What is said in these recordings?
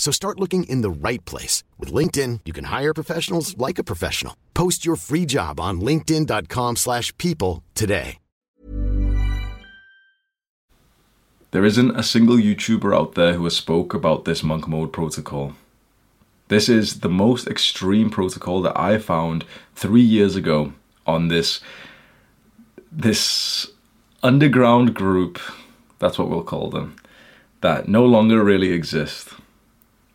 So start looking in the right place. With LinkedIn, you can hire professionals like a professional. Post your free job on linkedin.com slash people today. There isn't a single YouTuber out there who has spoke about this monk mode protocol. This is the most extreme protocol that I found three years ago on this this underground group, that's what we'll call them, that no longer really exist.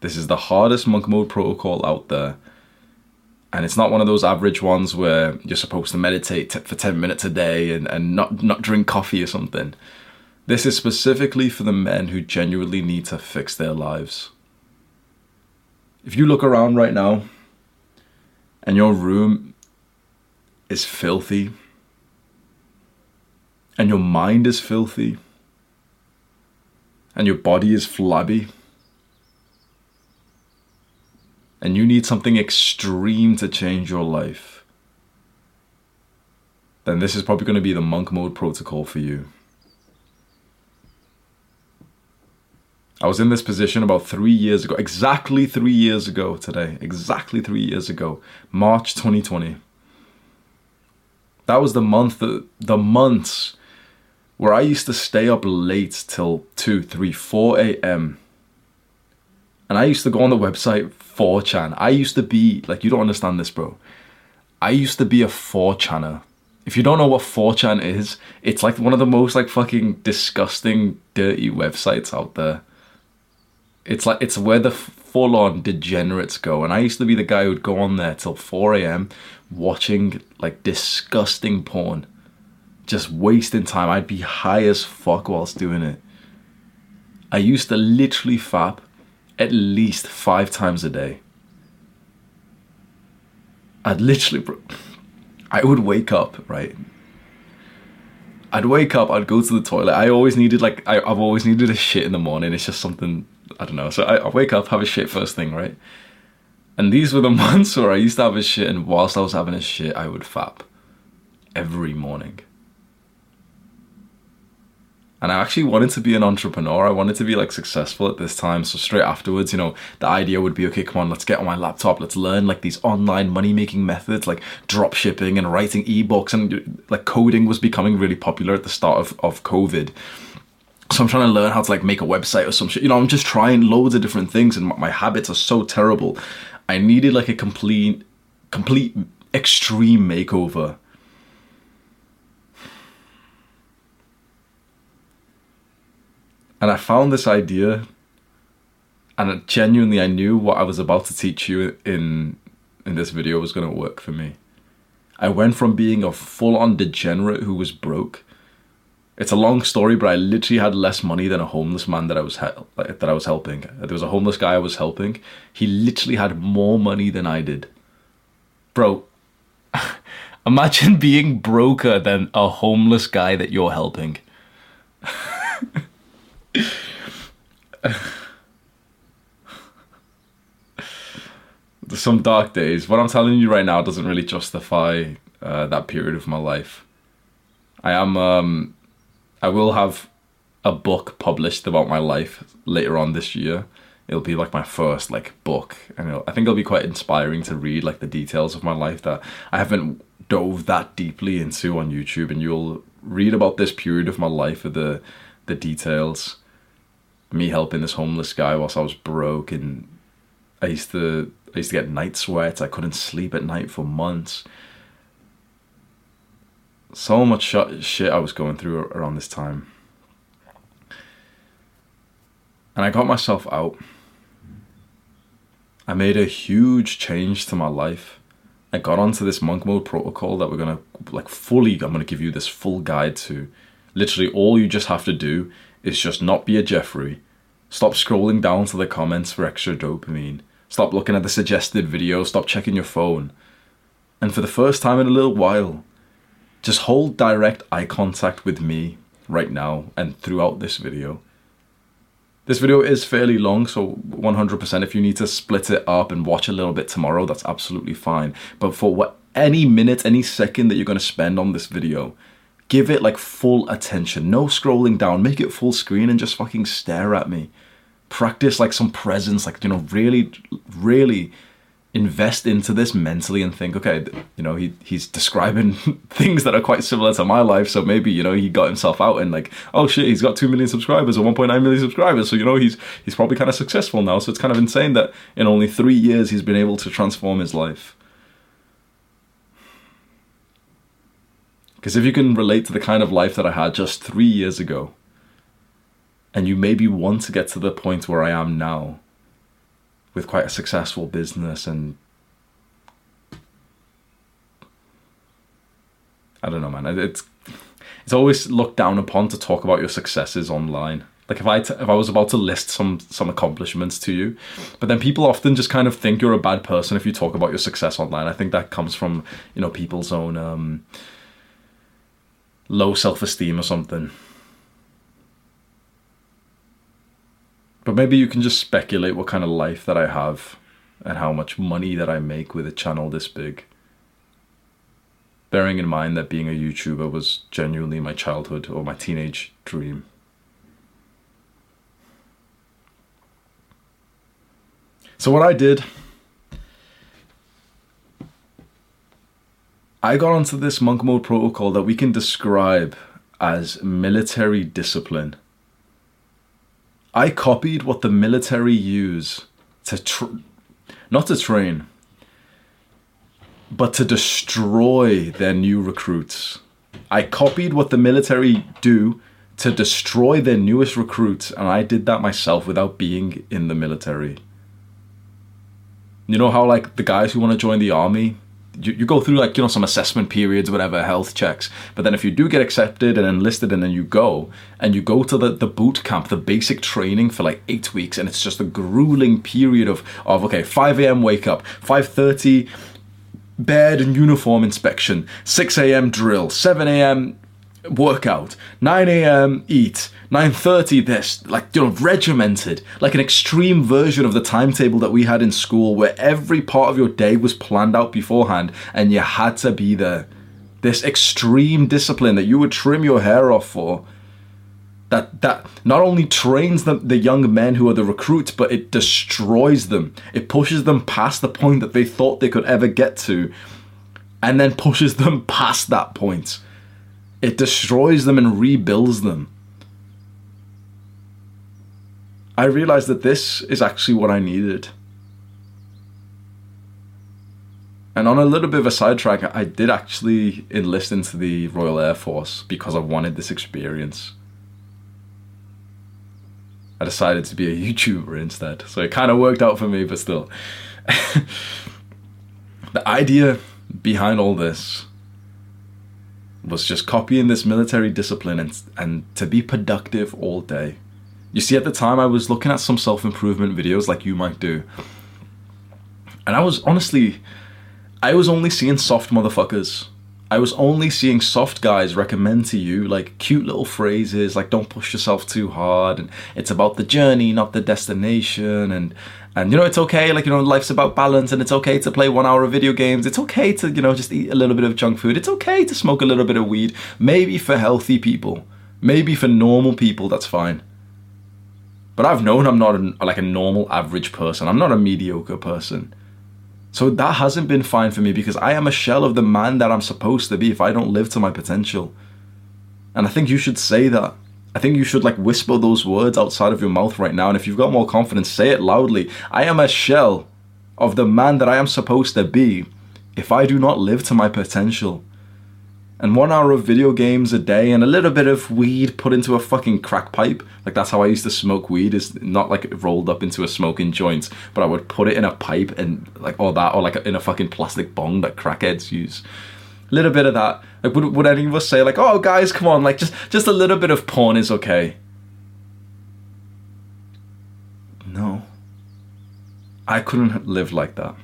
This is the hardest monk mode protocol out there. And it's not one of those average ones where you're supposed to meditate t- for 10 minutes a day and, and not, not drink coffee or something. This is specifically for the men who genuinely need to fix their lives. If you look around right now and your room is filthy, and your mind is filthy, and your body is flabby, and you need something extreme to change your life, then this is probably going to be the monk mode protocol for you. I was in this position about three years ago, exactly three years ago today, exactly three years ago, March 2020. That was the month, the months where I used to stay up late till 2, 3, 4 a.m. And I used to go on the website 4chan. I used to be, like, you don't understand this, bro. I used to be a 4chaner. If you don't know what 4chan is, it's like one of the most, like, fucking disgusting, dirty websites out there. It's like, it's where the full on degenerates go. And I used to be the guy who'd go on there till 4 a.m. watching, like, disgusting porn just wasting time. I'd be high as fuck whilst doing it. I used to literally fap at least five times a day. I'd literally, I would wake up, right? I'd wake up, I'd go to the toilet. I always needed, like, I, have always needed a shit in the morning. It's just something, I don't know. So I, I wake up, have a shit first thing, right? And these were the months where I used to have a shit, and whilst I was having a shit, I would fap every morning and I actually wanted to be an entrepreneur. I wanted to be like successful at this time. So straight afterwards, you know, the idea would be okay, come on, let's get on my laptop, let's learn like these online money making methods like drop shipping and writing ebooks and like coding was becoming really popular at the start of, of COVID. So I'm trying to learn how to like make a website or some shit. You know, I'm just trying loads of different things and my habits are so terrible. I needed like a complete complete extreme makeover And I found this idea, and genuinely, I knew what I was about to teach you in in this video was going to work for me. I went from being a full-on degenerate who was broke. It's a long story, but I literally had less money than a homeless man that I was that I was helping. There was a homeless guy I was helping. He literally had more money than I did. Bro, imagine being broker than a homeless guy that you're helping. some dark days. What I'm telling you right now doesn't really justify uh, that period of my life. I am. Um, I will have a book published about my life later on this year. It'll be like my first like book, and I think it'll be quite inspiring to read like the details of my life that I haven't dove that deeply into on YouTube. And you'll read about this period of my life of the the details. Me helping this homeless guy whilst I was broke, and I used to I used to get night sweats. I couldn't sleep at night for months. So much shit I was going through around this time. And I got myself out. I made a huge change to my life. I got onto this monk mode protocol that we're gonna like fully I'm gonna give you this full guide to. Literally all you just have to do is just not be a Jeffrey. Stop scrolling down to the comments for extra dopamine. Stop looking at the suggested video, stop checking your phone. And for the first time in a little while, just hold direct eye contact with me right now and throughout this video. This video is fairly long, so 100% if you need to split it up and watch a little bit tomorrow, that's absolutely fine. But for what any minute, any second that you're going to spend on this video, give it like full attention. No scrolling down, make it full screen and just fucking stare at me. Practice like some presence, like, you know, really, really invest into this mentally and think, okay, you know, he he's describing things that are quite similar to my life. So maybe you know he got himself out and like, oh shit, he's got two million subscribers or 1.9 million subscribers. So you know he's he's probably kind of successful now. So it's kind of insane that in only three years he's been able to transform his life. Because if you can relate to the kind of life that I had just three years ago, and you maybe want to get to the point where I am now with quite a successful business and I don't know, man. It's it's always looked down upon to talk about your successes online. Like if I t- if I was about to list some some accomplishments to you, but then people often just kind of think you're a bad person if you talk about your success online. I think that comes from you know people's own um, low self esteem or something. But maybe you can just speculate what kind of life that I have and how much money that I make with a channel this big. Bearing in mind that being a YouTuber was genuinely my childhood or my teenage dream. So, what I did, I got onto this monk mode protocol that we can describe as military discipline. I copied what the military use to tr- not to train, but to destroy their new recruits. I copied what the military do to destroy their newest recruits, and I did that myself without being in the military. You know how, like, the guys who want to join the army, you, you go through like you know some assessment periods whatever health checks. But then if you do get accepted and enlisted and then you go and you go to the, the boot camp the basic training for like eight weeks and it's just a grueling period of of okay 5 a.m wake up 5.30 bed and uniform inspection 6 a.m drill 7 a.m workout 9 a.m eat 9.30 this like you know regimented like an extreme version of the timetable that we had in school where every part of your day was planned out beforehand and you had to be there. This extreme discipline that you would trim your hair off for that that not only trains the, the young men who are the recruits but it destroys them. It pushes them past the point that they thought they could ever get to and then pushes them past that point. It destroys them and rebuilds them. I realized that this is actually what I needed. And on a little bit of a sidetrack, I did actually enlist into the Royal Air Force because I wanted this experience. I decided to be a YouTuber instead, so it kind of worked out for me, but still. the idea behind all this was just copying this military discipline and, and to be productive all day. You see, at the time, I was looking at some self improvement videos like you might do. And I was honestly, I was only seeing soft motherfuckers. I was only seeing soft guys recommend to you like cute little phrases like don't push yourself too hard and it's about the journey, not the destination. And And you know, it's okay, like, you know, life's about balance and it's okay to play one hour of video games. It's okay to, you know, just eat a little bit of junk food. It's okay to smoke a little bit of weed. Maybe for healthy people, maybe for normal people, that's fine. But I've known I'm not a, like a normal average person. I'm not a mediocre person. So that hasn't been fine for me because I am a shell of the man that I'm supposed to be if I don't live to my potential. And I think you should say that. I think you should like whisper those words outside of your mouth right now. And if you've got more confidence, say it loudly. I am a shell of the man that I am supposed to be if I do not live to my potential. And one hour of video games a day and a little bit of weed put into a fucking crack pipe. Like that's how I used to smoke weed, is not like rolled up into a smoking joint, but I would put it in a pipe and like all that or like in a fucking plastic bong that crackheads use a little bit of that. Like, would, would any of us say like, "Oh, guys, come on!" Like, just just a little bit of porn is okay. No, I couldn't live like that.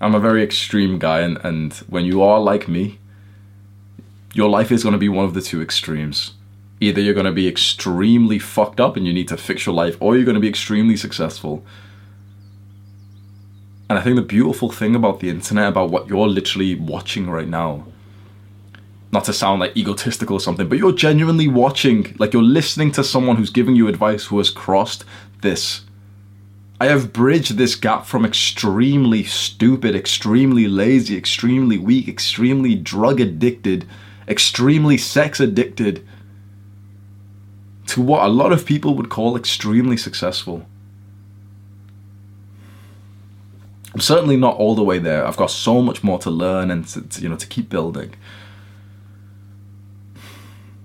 I'm a very extreme guy, and, and when you are like me, your life is going to be one of the two extremes. Either you're going to be extremely fucked up and you need to fix your life, or you're going to be extremely successful and I think the beautiful thing about the internet, about what you're literally watching right now, not to sound like egotistical or something, but you're genuinely watching, like you're listening to someone who's giving you advice who has crossed this. I have bridged this gap from extremely stupid, extremely lazy, extremely weak, extremely drug addicted, extremely sex addicted to what a lot of people would call extremely successful. I'm certainly not all the way there. I've got so much more to learn and to, to, you know to keep building.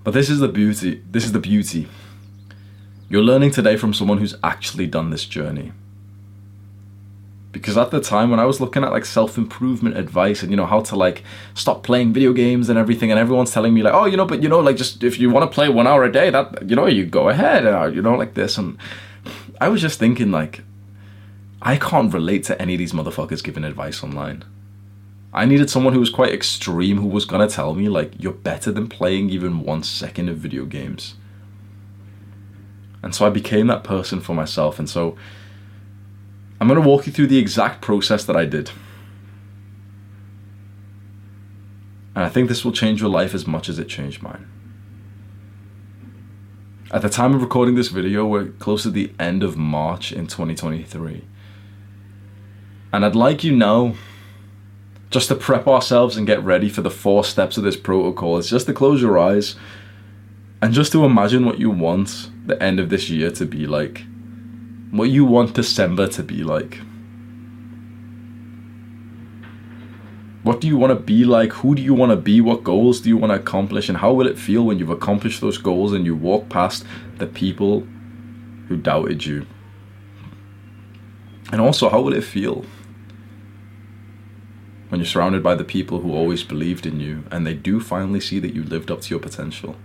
But this is the beauty. This is the beauty. You're learning today from someone who's actually done this journey. Because at the time when I was looking at like self-improvement advice and you know how to like stop playing video games and everything and everyone's telling me like oh you know but you know like just if you want to play 1 hour a day that you know you go ahead and, uh, you know like this and I was just thinking like I can't relate to any of these motherfuckers giving advice online. I needed someone who was quite extreme who was gonna tell me, like, you're better than playing even one second of video games. And so I became that person for myself. And so I'm gonna walk you through the exact process that I did. And I think this will change your life as much as it changed mine. At the time of recording this video, we're close to the end of March in 2023. And I'd like you now, just to prep ourselves and get ready for the four steps of this protocol, it's just to close your eyes and just to imagine what you want the end of this year to be like. What you want December to be like. What do you want to be like? Who do you want to be? What goals do you want to accomplish? And how will it feel when you've accomplished those goals and you walk past the people who doubted you? And also, how will it feel when you're surrounded by the people who always believed in you and they do finally see that you lived up to your potential.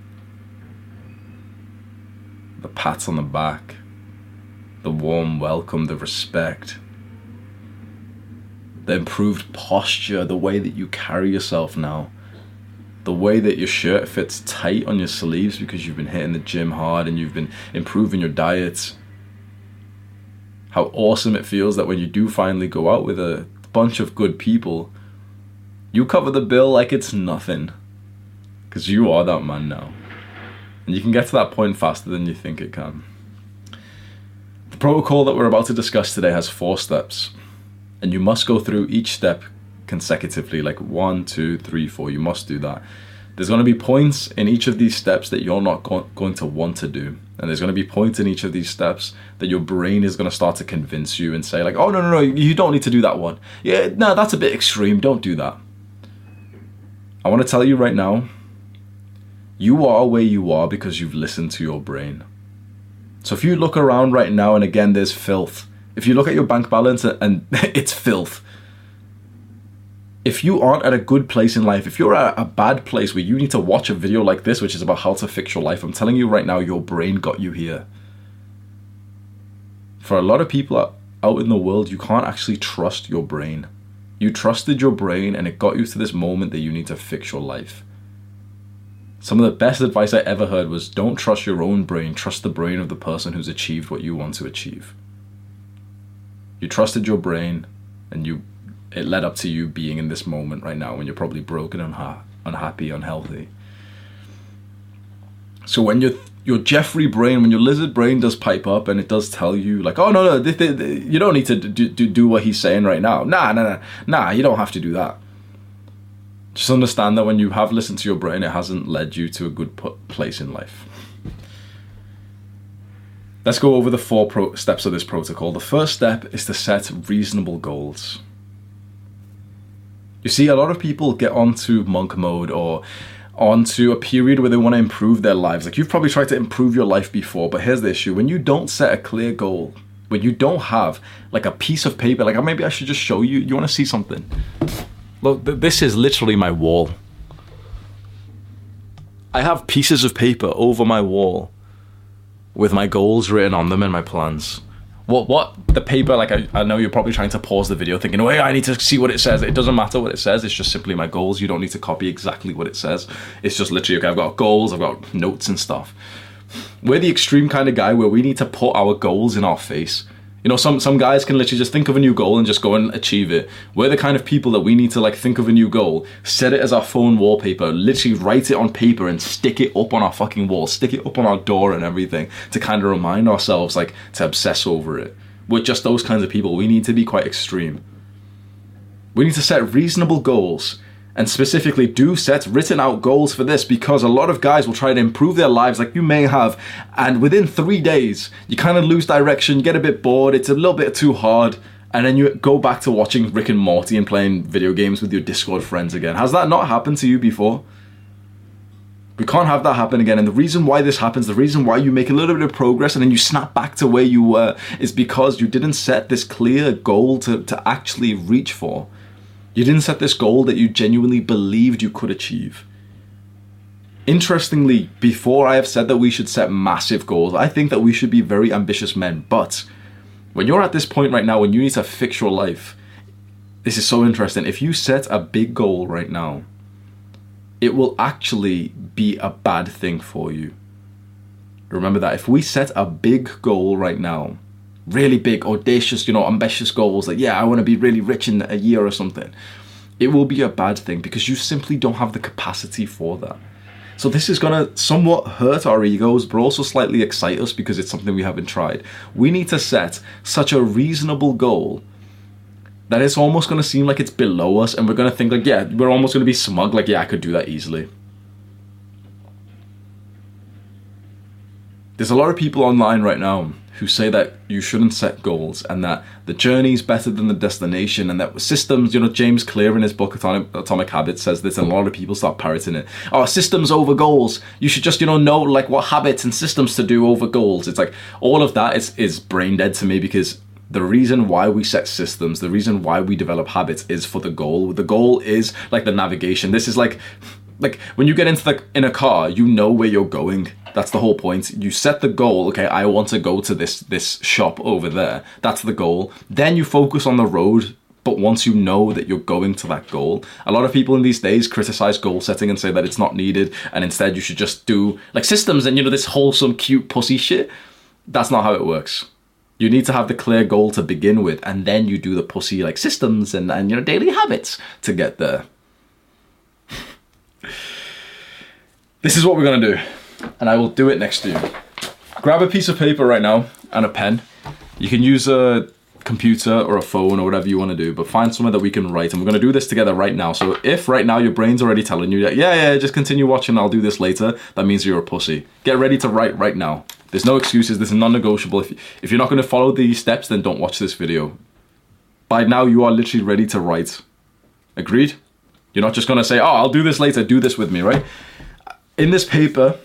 The pats on the back, the warm welcome, the respect, the improved posture, the way that you carry yourself now, the way that your shirt fits tight on your sleeves because you've been hitting the gym hard and you've been improving your diet. How awesome it feels that when you do finally go out with a bunch of good people, you cover the bill like it's nothing. Because you are that man now. And you can get to that point faster than you think it can. Protocol that we're about to discuss today has four steps. And you must go through each step consecutively, like one, two, three, four. You must do that. There's going to be points in each of these steps that you're not go- going to want to do. And there's going to be points in each of these steps that your brain is going to start to convince you and say, like, oh, no, no, no, you don't need to do that one. Yeah, no, that's a bit extreme. Don't do that. I want to tell you right now you are where you are because you've listened to your brain. So if you look around right now and again, there's filth. If you look at your bank balance and it's filth, if you aren't at a good place in life, if you're at a bad place where you need to watch a video like this, which is about how to fix your life, I'm telling you right now, your brain got you here. For a lot of people out in the world, you can't actually trust your brain. You trusted your brain and it got you to this moment that you need to fix your life. Some of the best advice I ever heard was don't trust your own brain, trust the brain of the person who's achieved what you want to achieve. You trusted your brain, and you it led up to you being in this moment right now when you're probably broken, unha- unhappy, unhealthy. So when your your Jeffrey brain, when your lizard brain does pipe up and it does tell you like, oh no no, this, this, this, you don't need to do, do, do what he's saying right now. Nah nah nah nah, you don't have to do that. Just understand that when you have listened to your brain, it hasn't led you to a good place in life. Let's go over the four pro- steps of this protocol. The first step is to set reasonable goals. You see, a lot of people get onto monk mode or onto a period where they want to improve their lives. Like you've probably tried to improve your life before, but here's the issue when you don't set a clear goal, when you don't have like a piece of paper, like oh, maybe I should just show you, you want to see something? Look, this is literally my wall. I have pieces of paper over my wall with my goals written on them and my plans. What what the paper like I, I know you're probably trying to pause the video thinking, oh I need to see what it says. It doesn't matter what it says, it's just simply my goals. You don't need to copy exactly what it says. It's just literally okay, I've got goals, I've got notes and stuff. We're the extreme kind of guy where we need to put our goals in our face you know, some some guys can literally just think of a new goal and just go and achieve it. We're the kind of people that we need to like think of a new goal, set it as our phone wallpaper, literally write it on paper and stick it up on our fucking wall, stick it up on our door and everything to kind of remind ourselves like to obsess over it. We're just those kinds of people. We need to be quite extreme. We need to set reasonable goals and specifically do set written out goals for this because a lot of guys will try to improve their lives like you may have and within three days you kind of lose direction get a bit bored it's a little bit too hard and then you go back to watching rick and morty and playing video games with your discord friends again has that not happened to you before we can't have that happen again. And the reason why this happens, the reason why you make a little bit of progress and then you snap back to where you were, is because you didn't set this clear goal to, to actually reach for. You didn't set this goal that you genuinely believed you could achieve. Interestingly, before I have said that we should set massive goals, I think that we should be very ambitious men. But when you're at this point right now, when you need to fix your life, this is so interesting. If you set a big goal right now, it will actually be a bad thing for you. Remember that. If we set a big goal right now, really big, audacious, you know, ambitious goals, like, yeah, I want to be really rich in a year or something, it will be a bad thing because you simply don't have the capacity for that. So this is going to somewhat hurt our egos, but also slightly excite us because it's something we haven't tried. We need to set such a reasonable goal that it's almost going to seem like it's below us and we're going to think like, yeah, we're almost going to be smug like, yeah, I could do that easily. There's a lot of people online right now who say that you shouldn't set goals and that the journey is better than the destination and that systems, you know, James Clear in his book Atomic, Atomic Habits says this and a lot of people start parroting it. Oh, systems over goals. You should just, you know, know like what habits and systems to do over goals. It's like all of that is, is brain dead to me because the reason why we set systems, the reason why we develop habits is for the goal. The goal is like the navigation. This is like like when you get into the in a car, you know where you're going that's the whole point. You set the goal. Okay, I want to go to this this shop over there. That's the goal. Then you focus on the road. But once you know that you're going to that goal, a lot of people in these days criticize goal setting and say that it's not needed, and instead you should just do like systems and you know this wholesome, cute, pussy shit. That's not how it works. You need to have the clear goal to begin with, and then you do the pussy like systems and, and you know daily habits to get there. this is what we're gonna do and I will do it next to you. Grab a piece of paper right now and a pen. You can use a computer or a phone or whatever you want to do, but find somewhere that we can write. And we're going to do this together right now. So if right now your brain's already telling you that, yeah, yeah, just continue watching, I'll do this later, that means you're a pussy. Get ready to write right now. There's no excuses. This is non-negotiable. If, if you're not going to follow these steps, then don't watch this video. By now, you are literally ready to write. Agreed? You're not just going to say, oh, I'll do this later, do this with me, right? In this paper,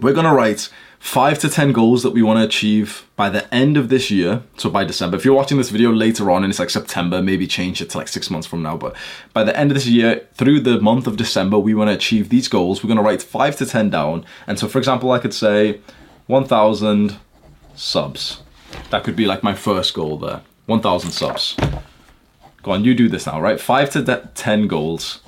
we're going to write five to 10 goals that we want to achieve by the end of this year. So by December. If you're watching this video later on and it's like September, maybe change it to like six months from now. But by the end of this year, through the month of December, we want to achieve these goals. We're going to write five to 10 down. And so, for example, I could say 1,000 subs. That could be like my first goal there 1,000 subs. Go on, you do this now, right? Five to 10 goals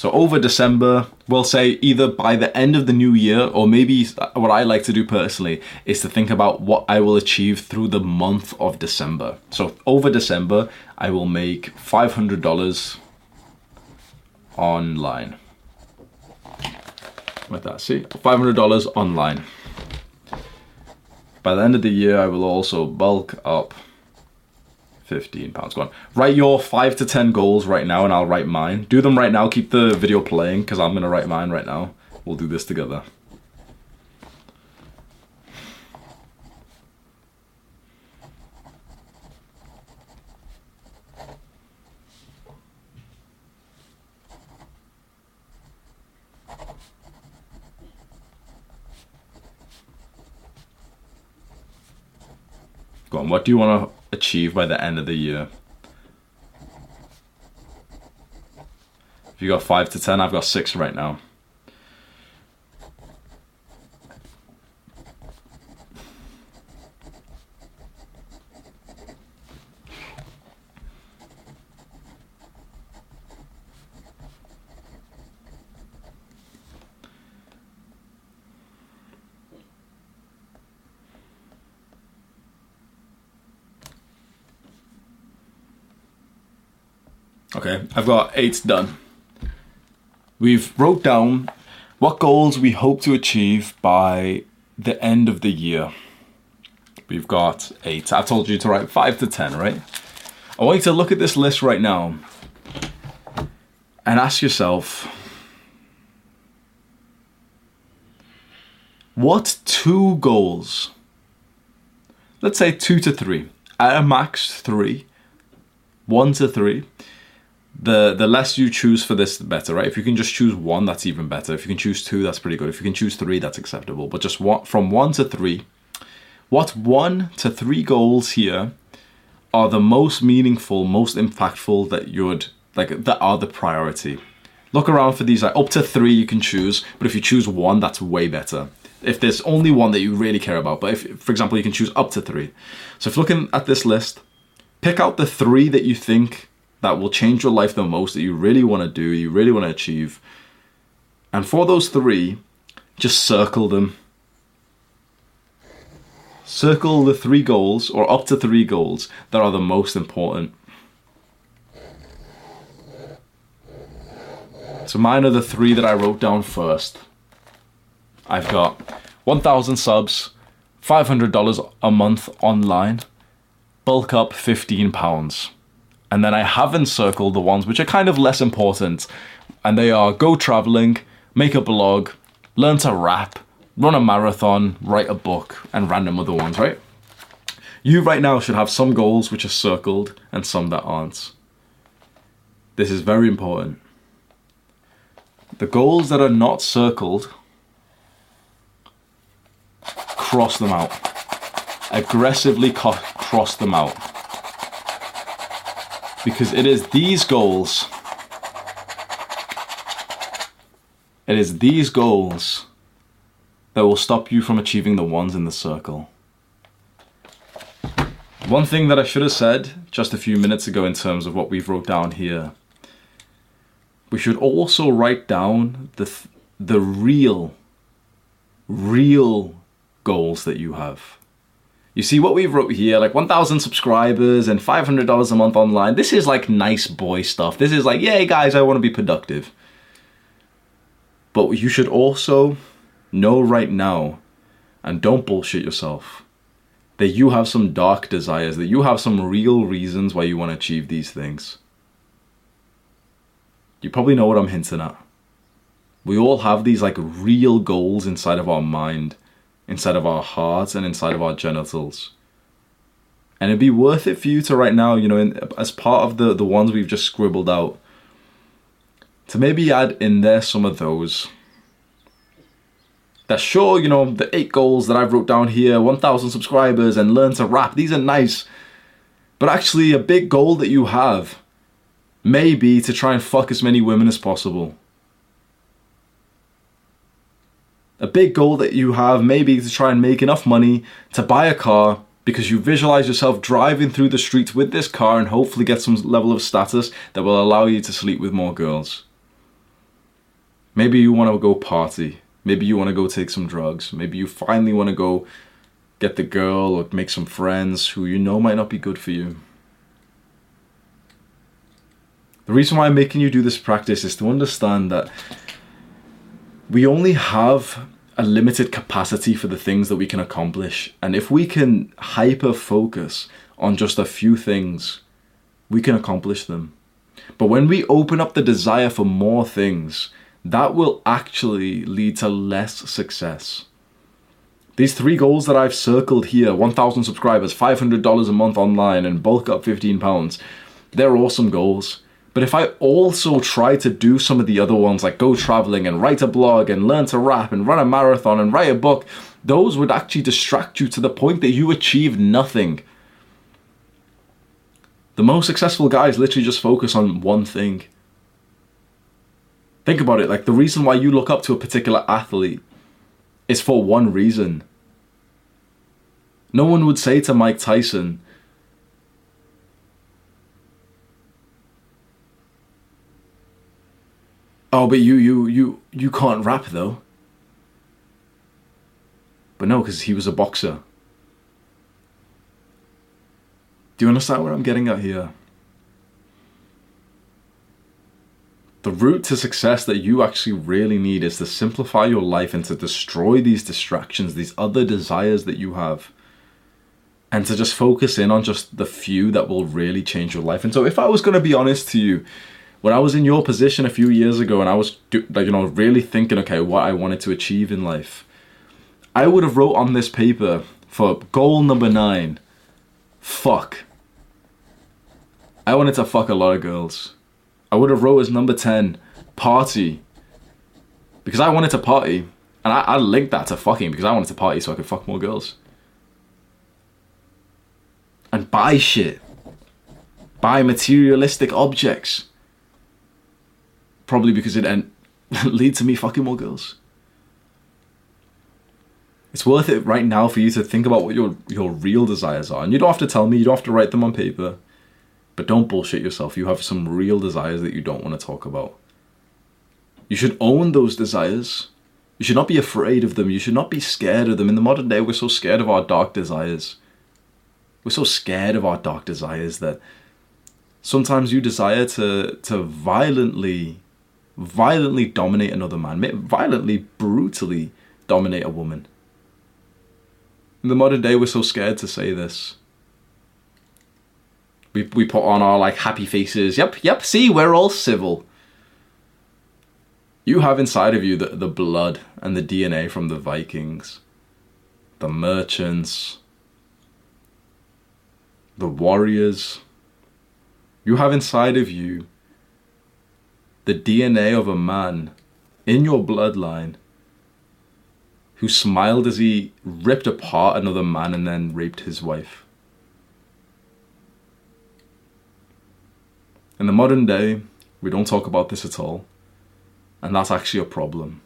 So over December, we'll say either by the end of the new year, or maybe what I like to do personally is to think about what I will achieve through the month of December. So over December, I will make $500 online. With that, see? $500 online. By the end of the year, I will also bulk up 15 pounds. Go on. Write your five to 10 goals right now and I'll write mine. Do them right now. Keep the video playing because I'm going to write mine right now. We'll do this together. Go on, what do you want to achieve by the end of the year? If you got 5 to 10, I've got 6 right now. Okay, I've got eight done. We've wrote down what goals we hope to achieve by the end of the year. We've got eight. I've told you to write five to ten, right? I want you to look at this list right now and ask yourself what two goals, let's say two to three, at a max three, one to three, the the less you choose for this the better right? If you can just choose one that's even better. If you can choose two that's pretty good. If you can choose three that's acceptable. But just one from one to three what one to three goals here are the most meaningful most impactful that you'd like that are the priority? Look around for these like up to three you can choose but if you choose one that's way better. If there's only one that you really care about but if for example you can choose up to three. So if looking at this list pick out the three that you think that will change your life the most that you really want to do, you really want to achieve. And for those three, just circle them. Circle the three goals, or up to three goals, that are the most important. So mine are the three that I wrote down first. I've got 1,000 subs, $500 a month online, bulk up 15 pounds. And then I have encircled the ones which are kind of less important. And they are go traveling, make a blog, learn to rap, run a marathon, write a book, and random other ones, right? You right now should have some goals which are circled and some that aren't. This is very important. The goals that are not circled, cross them out. Aggressively co- cross them out because it is these goals, it is these goals that will stop you from achieving the ones in the circle. One thing that I should have said just a few minutes ago in terms of what we've wrote down here, we should also write down the the real real goals that you have. You see what we wrote here, like 1,000 subscribers and $500 a month online. This is like nice boy stuff. This is like, yay guys, I want to be productive. But you should also know right now, and don't bullshit yourself, that you have some dark desires, that you have some real reasons why you want to achieve these things. You probably know what I'm hinting at. We all have these like real goals inside of our mind inside of our hearts and inside of our genitals. And it'd be worth it for you to right now, you know, in, as part of the, the ones we've just scribbled out, to maybe add in there some of those. That sure, you know, the eight goals that I've wrote down here, 1,000 subscribers and learn to rap, these are nice. But actually, a big goal that you have may be to try and fuck as many women as possible. A big goal that you have maybe to try and make enough money to buy a car because you visualize yourself driving through the streets with this car and hopefully get some level of status that will allow you to sleep with more girls. Maybe you want to go party. Maybe you want to go take some drugs. Maybe you finally want to go get the girl or make some friends who you know might not be good for you. The reason why I'm making you do this practice is to understand that we only have a limited capacity for the things that we can accomplish. And if we can hyper focus on just a few things, we can accomplish them. But when we open up the desire for more things, that will actually lead to less success. These three goals that I've circled here 1,000 subscribers, $500 a month online, and bulk up 15 pounds they're awesome goals. But if I also try to do some of the other ones, like go traveling and write a blog and learn to rap and run a marathon and write a book, those would actually distract you to the point that you achieve nothing. The most successful guys literally just focus on one thing. Think about it like the reason why you look up to a particular athlete is for one reason. No one would say to Mike Tyson, Oh, but you you you you can't rap though. But no, because he was a boxer. Do you understand what I'm getting at here? The route to success that you actually really need is to simplify your life and to destroy these distractions, these other desires that you have, and to just focus in on just the few that will really change your life. And so, if I was going to be honest to you, when I was in your position a few years ago and I was like you know really thinking okay what I wanted to achieve in life I would have wrote on this paper for goal number 9 fuck. I wanted to fuck a lot of girls. I would have wrote as number 10 party. Because I wanted to party and I, I linked that to fucking because I wanted to party so I could fuck more girls. And buy shit. Buy materialistic objects Probably because it leads to me fucking more girls. It's worth it right now for you to think about what your your real desires are. And you don't have to tell me, you don't have to write them on paper. But don't bullshit yourself. You have some real desires that you don't want to talk about. You should own those desires. You should not be afraid of them. You should not be scared of them. In the modern day, we're so scared of our dark desires. We're so scared of our dark desires that sometimes you desire to to violently violently dominate another man, violently, brutally dominate a woman. In the modern day, we're so scared to say this. We, we put on our like happy faces. Yep, yep, see, we're all civil. You have inside of you the, the blood and the DNA from the Vikings, the merchants, the warriors. You have inside of you the DNA of a man in your bloodline who smiled as he ripped apart another man and then raped his wife. In the modern day, we don't talk about this at all, and that's actually a problem.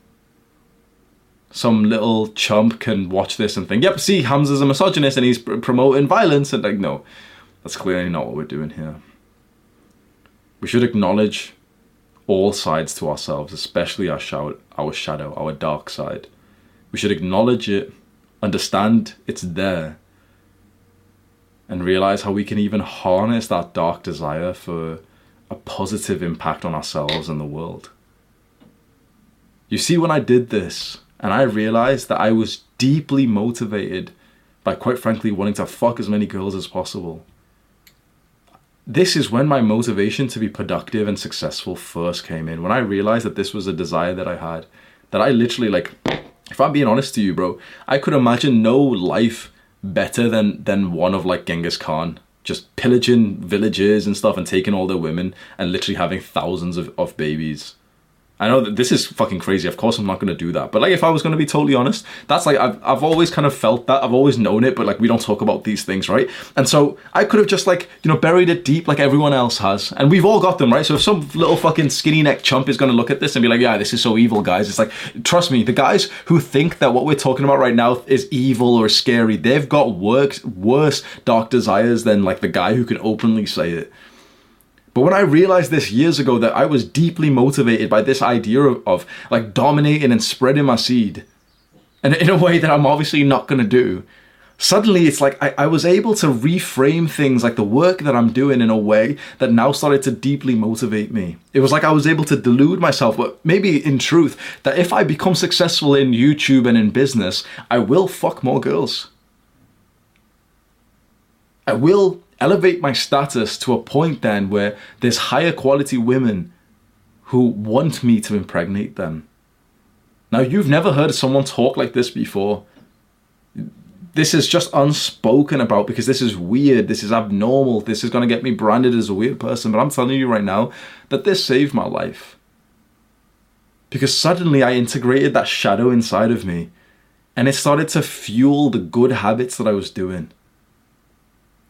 Some little chump can watch this and think, yep, see, Hamza's a misogynist and he's pr- promoting violence, and like, no, that's clearly not what we're doing here. We should acknowledge all sides to ourselves, especially our shadow, our shadow, our dark side. We should acknowledge it, understand it's there, and realize how we can even harness that dark desire for a positive impact on ourselves and the world. You see, when I did this, and I realized that I was deeply motivated by, quite frankly, wanting to fuck as many girls as possible this is when my motivation to be productive and successful first came in. When I realized that this was a desire that I had, that I literally like, if I'm being honest to you, bro, I could imagine no life better than than one of like Genghis Khan, just pillaging villages and stuff and taking all their women and literally having thousands of, of babies. I know that this is fucking crazy. Of course, I'm not going to do that. But like, if I was going to be totally honest, that's like I've I've always kind of felt that. I've always known it, but like we don't talk about these things, right? And so I could have just like you know buried it deep like everyone else has, and we've all got them, right? So if some little fucking skinny neck chump is going to look at this and be like, yeah, this is so evil, guys. It's like, trust me, the guys who think that what we're talking about right now is evil or scary, they've got worse worse dark desires than like the guy who can openly say it. But when I realized this years ago that I was deeply motivated by this idea of, of like dominating and spreading my seed, and in a way that I'm obviously not going to do, suddenly it's like I, I was able to reframe things like the work that I'm doing in a way that now started to deeply motivate me. It was like I was able to delude myself, but maybe in truth, that if I become successful in YouTube and in business, I will fuck more girls. I will elevate my status to a point then where there's higher quality women who want me to impregnate them. Now, you've never heard someone talk like this before. This is just unspoken about because this is weird, this is abnormal, this is going to get me branded as a weird person. But I'm telling you right now that this saved my life. Because suddenly I integrated that shadow inside of me and it started to fuel the good habits that I was doing.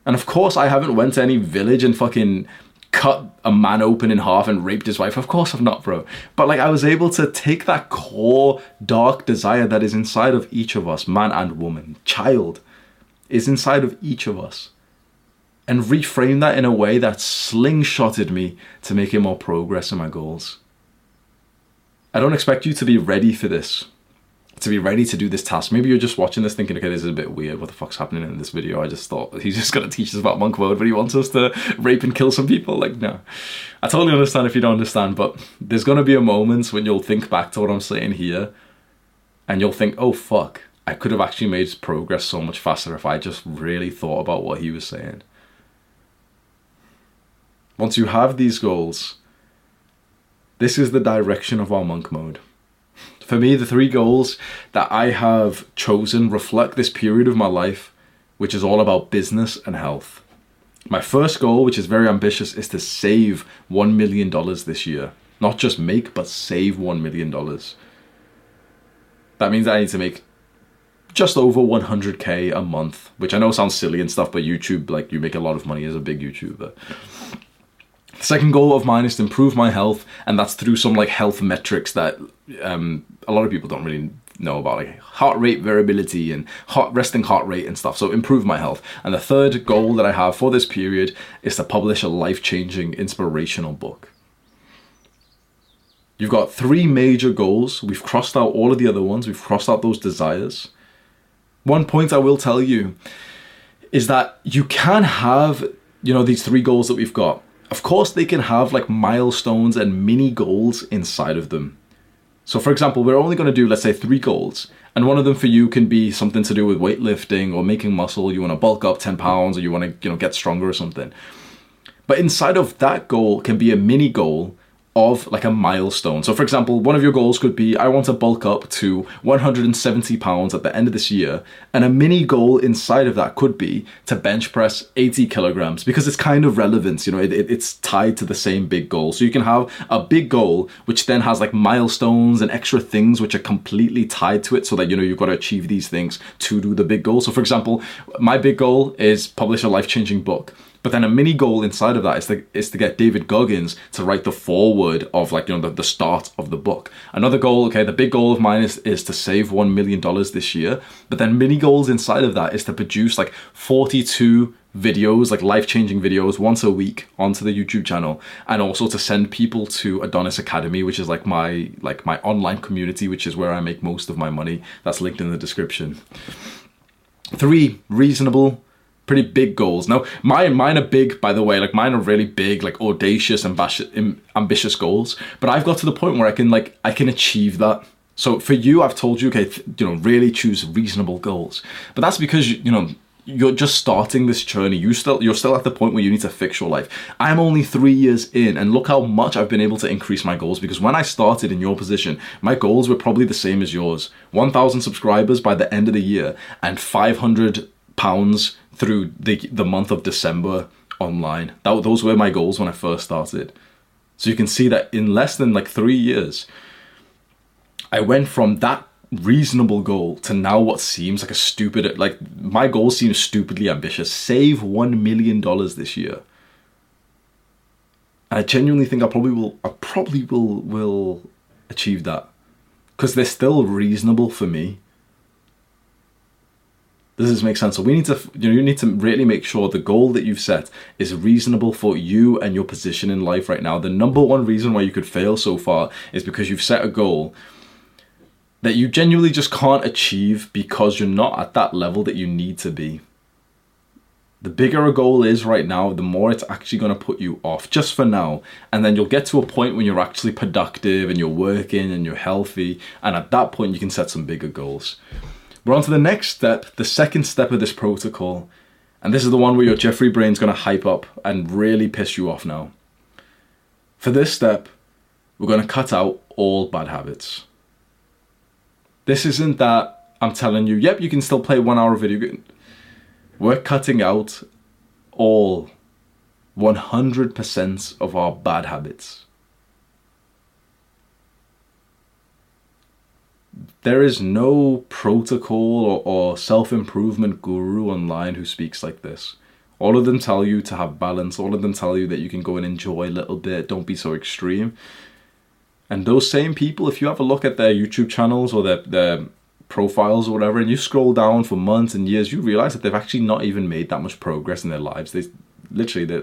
And of course, I haven't went to any village and fucking cut a man open in half and raped his wife. Of course, I've not, bro. But like, I was able to take that core dark desire that is inside of each of us, man and woman, child, is inside of each of us, and reframe that in a way that slingshotted me to making more progress in my goals. I don't expect you to be ready for this to be ready to do this task. Maybe you're just watching this thinking, okay, this is a bit weird. What the fuck's happening in this video? I just thought he's just going to teach us about monk mode, but he wants us to rape and kill some people. Like, no. I totally understand if you don't understand, but there's going to be a moment when you'll think back to what I'm saying here and you'll think, oh, fuck, I could have actually made progress so much faster if I just really thought about what he was saying. Once you have these goals, this is the direction of our monk mode. For me, the three goals that I have chosen reflect this period of my life, which is all about business and health. My first goal, which is very ambitious, is to save $1 million this year. Not just make, but save $1 million. That means I need to make just over 100k a month, which I know sounds silly and stuff, but YouTube, like, you make a lot of money as a big YouTuber. Second goal of mine is to improve my health, and that's through some like health metrics that um, a lot of people don't really know about, like heart rate variability and heart resting heart rate and stuff. So improve my health. And the third goal that I have for this period is to publish a life-changing inspirational book. You've got three major goals. We've crossed out all of the other ones. We've crossed out those desires. One point I will tell you is that you can have, you know, these three goals that we've got of course, they can have like milestones and mini goals inside of them. So, for example, we're only going to do, let's say, three goals. And one of them for you can be something to do with weightlifting or making muscle. You want to bulk up 10 pounds or you want to, you know, get stronger or something. But inside of that goal can be a mini goal of like a milestone. So, for example, one of your goals could be I want to bulk up to 170 pounds at the end of this year, and a mini goal inside of that could be to bench press 80 kilograms because it's kind of relevant. You know, it, it, it's tied to the same big goal. So you can have a big goal which then has like milestones and extra things which are completely tied to it, so that you know you've got to achieve these things to do the big goal. So, for example, my big goal is publish a life changing book. But then a mini goal inside of that is to is to get David Goggins to write the foreword of like you know the, the start of the book. Another goal, okay, the big goal of mine is, is to save one million dollars this year. But then mini goals inside of that is to produce like 42 videos, like life changing videos, once a week onto the YouTube channel, and also to send people to Adonis Academy, which is like my like my online community, which is where I make most of my money. That's linked in the description. Three reasonable pretty big goals. Now, mine mine are big, by the way. Like mine are really big, like audacious, ambitious, ambitious goals. But I've got to the point where I can like I can achieve that. So for you, I've told you, okay, you know, really choose reasonable goals. But that's because you know you're just starting this journey. You still you're still at the point where you need to fix your life. I'm only three years in, and look how much I've been able to increase my goals. Because when I started in your position, my goals were probably the same as yours: 1,000 subscribers by the end of the year and 500 pounds through the the month of December online. That those were my goals when I first started. So you can see that in less than like 3 years I went from that reasonable goal to now what seems like a stupid like my goal seems stupidly ambitious. Save 1 million dollars this year. And I genuinely think I probably will I probably will will achieve that cuz they're still reasonable for me Does this make sense? So we need to, you know, you need to really make sure the goal that you've set is reasonable for you and your position in life right now. The number one reason why you could fail so far is because you've set a goal that you genuinely just can't achieve because you're not at that level that you need to be. The bigger a goal is right now, the more it's actually going to put you off, just for now. And then you'll get to a point when you're actually productive and you're working and you're healthy. And at that point, you can set some bigger goals. We're on to the next step, the second step of this protocol. And this is the one where your Jeffrey brain's going to hype up and really piss you off now. For this step, we're going to cut out all bad habits. This isn't that I'm telling you, yep, you can still play one hour video game. We're cutting out all 100% of our bad habits. There is no protocol or, or self improvement guru online who speaks like this. All of them tell you to have balance, all of them tell you that you can go and enjoy a little bit, don't be so extreme. And those same people, if you have a look at their YouTube channels or their, their profiles or whatever, and you scroll down for months and years, you realize that they've actually not even made that much progress in their lives. They literally, they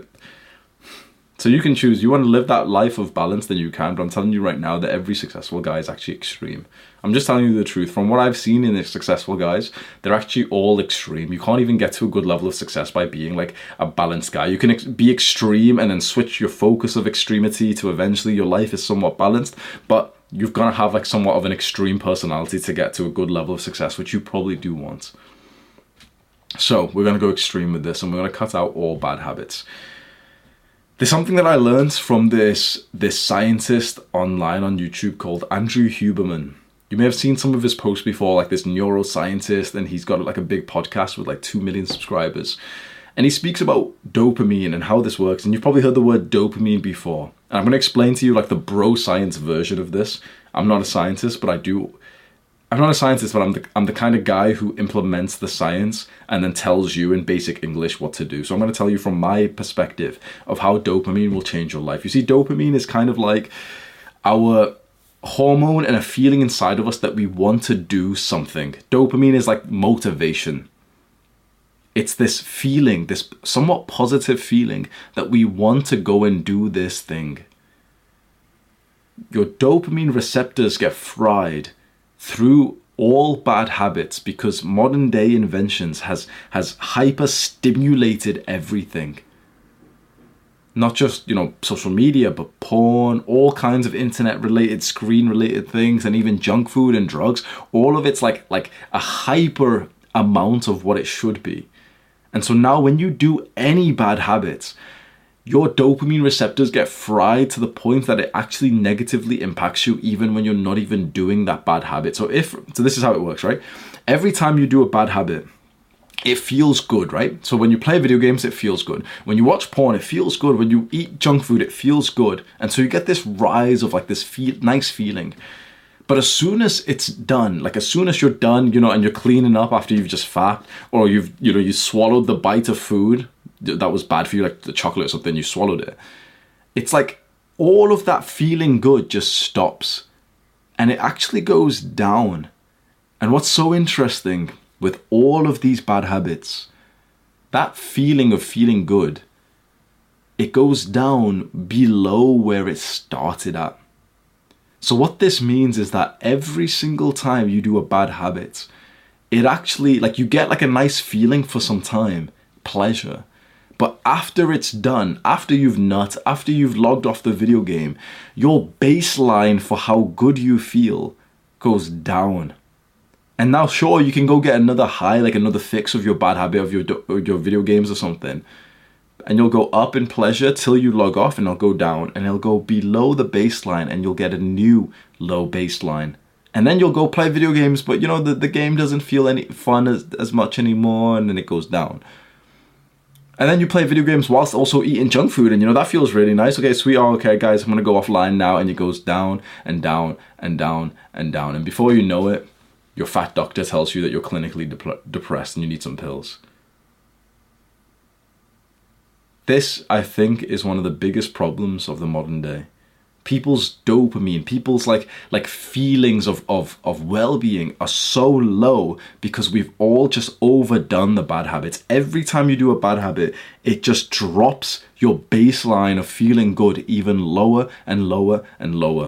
so you can choose. You want to live that life of balance, then you can. But I'm telling you right now that every successful guy is actually extreme. I'm just telling you the truth. From what I've seen in the successful guys, they're actually all extreme. You can't even get to a good level of success by being like a balanced guy. You can ex- be extreme and then switch your focus of extremity to eventually your life is somewhat balanced. But you've got to have like somewhat of an extreme personality to get to a good level of success, which you probably do want. So we're going to go extreme with this and we're going to cut out all bad habits. There's something that I learned from this this scientist online on YouTube called Andrew Huberman. You may have seen some of his posts before, like this neuroscientist, and he's got like a big podcast with like two million subscribers. And he speaks about dopamine and how this works. And you've probably heard the word dopamine before. And I'm going to explain to you like the bro science version of this. I'm not a scientist, but I do I'm not a scientist, but I'm the, I'm the kind of guy who implements the science and then tells you in basic English what to do. So I'm going to tell you from my perspective of how dopamine will change your life. You see, dopamine is kind of like our hormone and a feeling inside of us that we want to do something. Dopamine is like motivation. It's this feeling, this somewhat positive feeling that we want to go and do this thing. Your dopamine receptors get fried through all bad habits because modern day inventions has has hyper stimulated everything. Not just you know social media but porn all kinds of internet related screen related things and even junk food and drugs. All of it's like like a hyper amount of what it should be. And so now when you do any bad habits your dopamine receptors get fried to the point that it actually negatively impacts you even when you're not even doing that bad habit. So if so this is how it works, right? Every time you do a bad habit, it feels good, right? So when you play video games, it feels good. When you watch porn, it feels good. When you eat junk food, it feels good. And so you get this rise of like this feel, nice feeling. But as soon as it's done, like as soon as you're done, you know, and you're cleaning up after you've just fat, or you've, you know, you swallowed the bite of food, that was bad for you, like the chocolate or something, you swallowed it. It's like all of that feeling good just stops and it actually goes down. And what's so interesting with all of these bad habits, that feeling of feeling good, it goes down below where it started at. So, what this means is that every single time you do a bad habit, it actually, like, you get like a nice feeling for some time, pleasure. But after it's done, after you've nut, after you've logged off the video game, your baseline for how good you feel goes down. And now, sure, you can go get another high, like another fix of your bad habit of your your video games or something, and you'll go up in pleasure till you log off, and it'll go down, and it'll go below the baseline, and you'll get a new low baseline. And then you'll go play video games, but you know the, the game doesn't feel any fun as, as much anymore, and then it goes down and then you play video games whilst also eating junk food and you know that feels really nice. Okay sweet. Oh, okay guys i'm gonna go offline now and it goes down and down and down and down. And before you know it your fat doctor tells you that you're clinically dep- depressed and you need some pills. This i think is one of the biggest problems of the modern day people's dopamine people's like like feelings of of of well-being are so low because we've all just overdone the bad habits. Every time you do a bad habit it just drops your baseline of feeling good even lower and lower and lower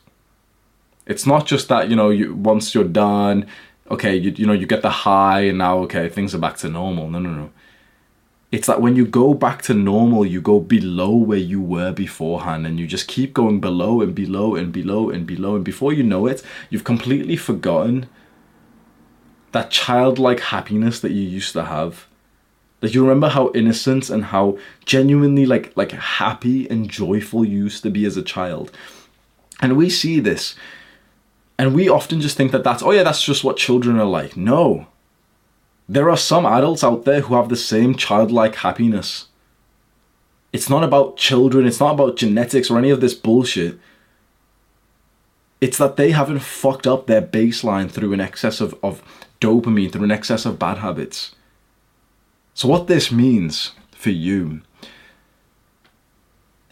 It's not just that, you know, you once you're done, okay, you, you know, you get the high and now, okay, things are back to normal. No, no, no. It's that when you go back to normal, you go below where you were beforehand and you just keep going below and below and below and below. And before you know it, you've completely forgotten that childlike happiness that you used to have. Like you remember how innocent and how genuinely like like happy and joyful you used to be as a child. And we see this and we often just think that that's, oh yeah, that's just what children are like. No. There are some adults out there who have the same childlike happiness. It's not about children, it's not about genetics or any of this bullshit. It's that they haven't fucked up their baseline through an excess of, of dopamine, through an excess of bad habits. So, what this means for you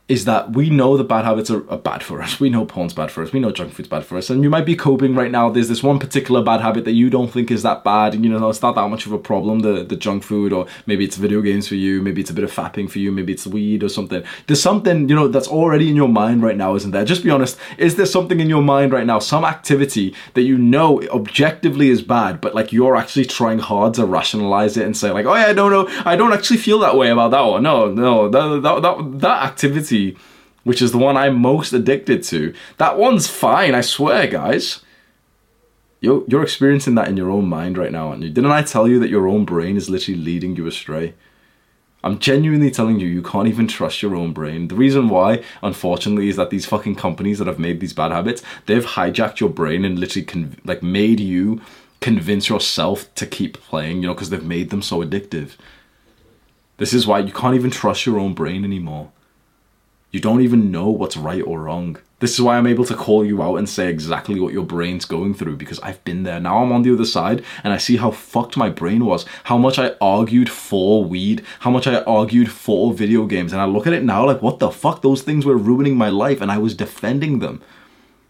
is that we know that bad habits are, are, bad for us. We know porn's bad for us. We know junk food's bad for us. And you might be coping right now. There's this one particular bad habit that you don't think is that bad. And you know, it's not that much of a problem, the, the junk food, or maybe it's video games for you. Maybe it's a bit of fapping for you. Maybe it's weed or something. There's something, you know, that's already in your mind right now, isn't there? Just be honest. Is there something in your mind right now, some activity that you know objectively is bad, but like you're actually trying hard to rationalize it and say like, oh yeah, no, no, I don't actually feel that way about that one. No, no, that, that, that, that activity which is the one I'm most addicted to, that one's fine, I swear, guys. You're, you're experiencing that in your own mind right now, aren't you? Didn't I tell you that your own brain is literally leading you astray? I'm genuinely telling you, you can't even trust your own brain. The reason why, unfortunately, is that these fucking companies that have made these bad habits, they've hijacked your brain and literally like made you convince yourself to keep playing, you know, because they've made them so addictive. This is why you can't even trust your own brain anymore. You don't even know what's right or wrong. This is why I'm able to call you out and say exactly what your brain's going through because I've been there. Now I'm on the other side and I see how fucked my brain was, how much I argued for weed, how much I argued for video games. And I look at it now like, what the fuck? Those things were ruining my life and I was defending them.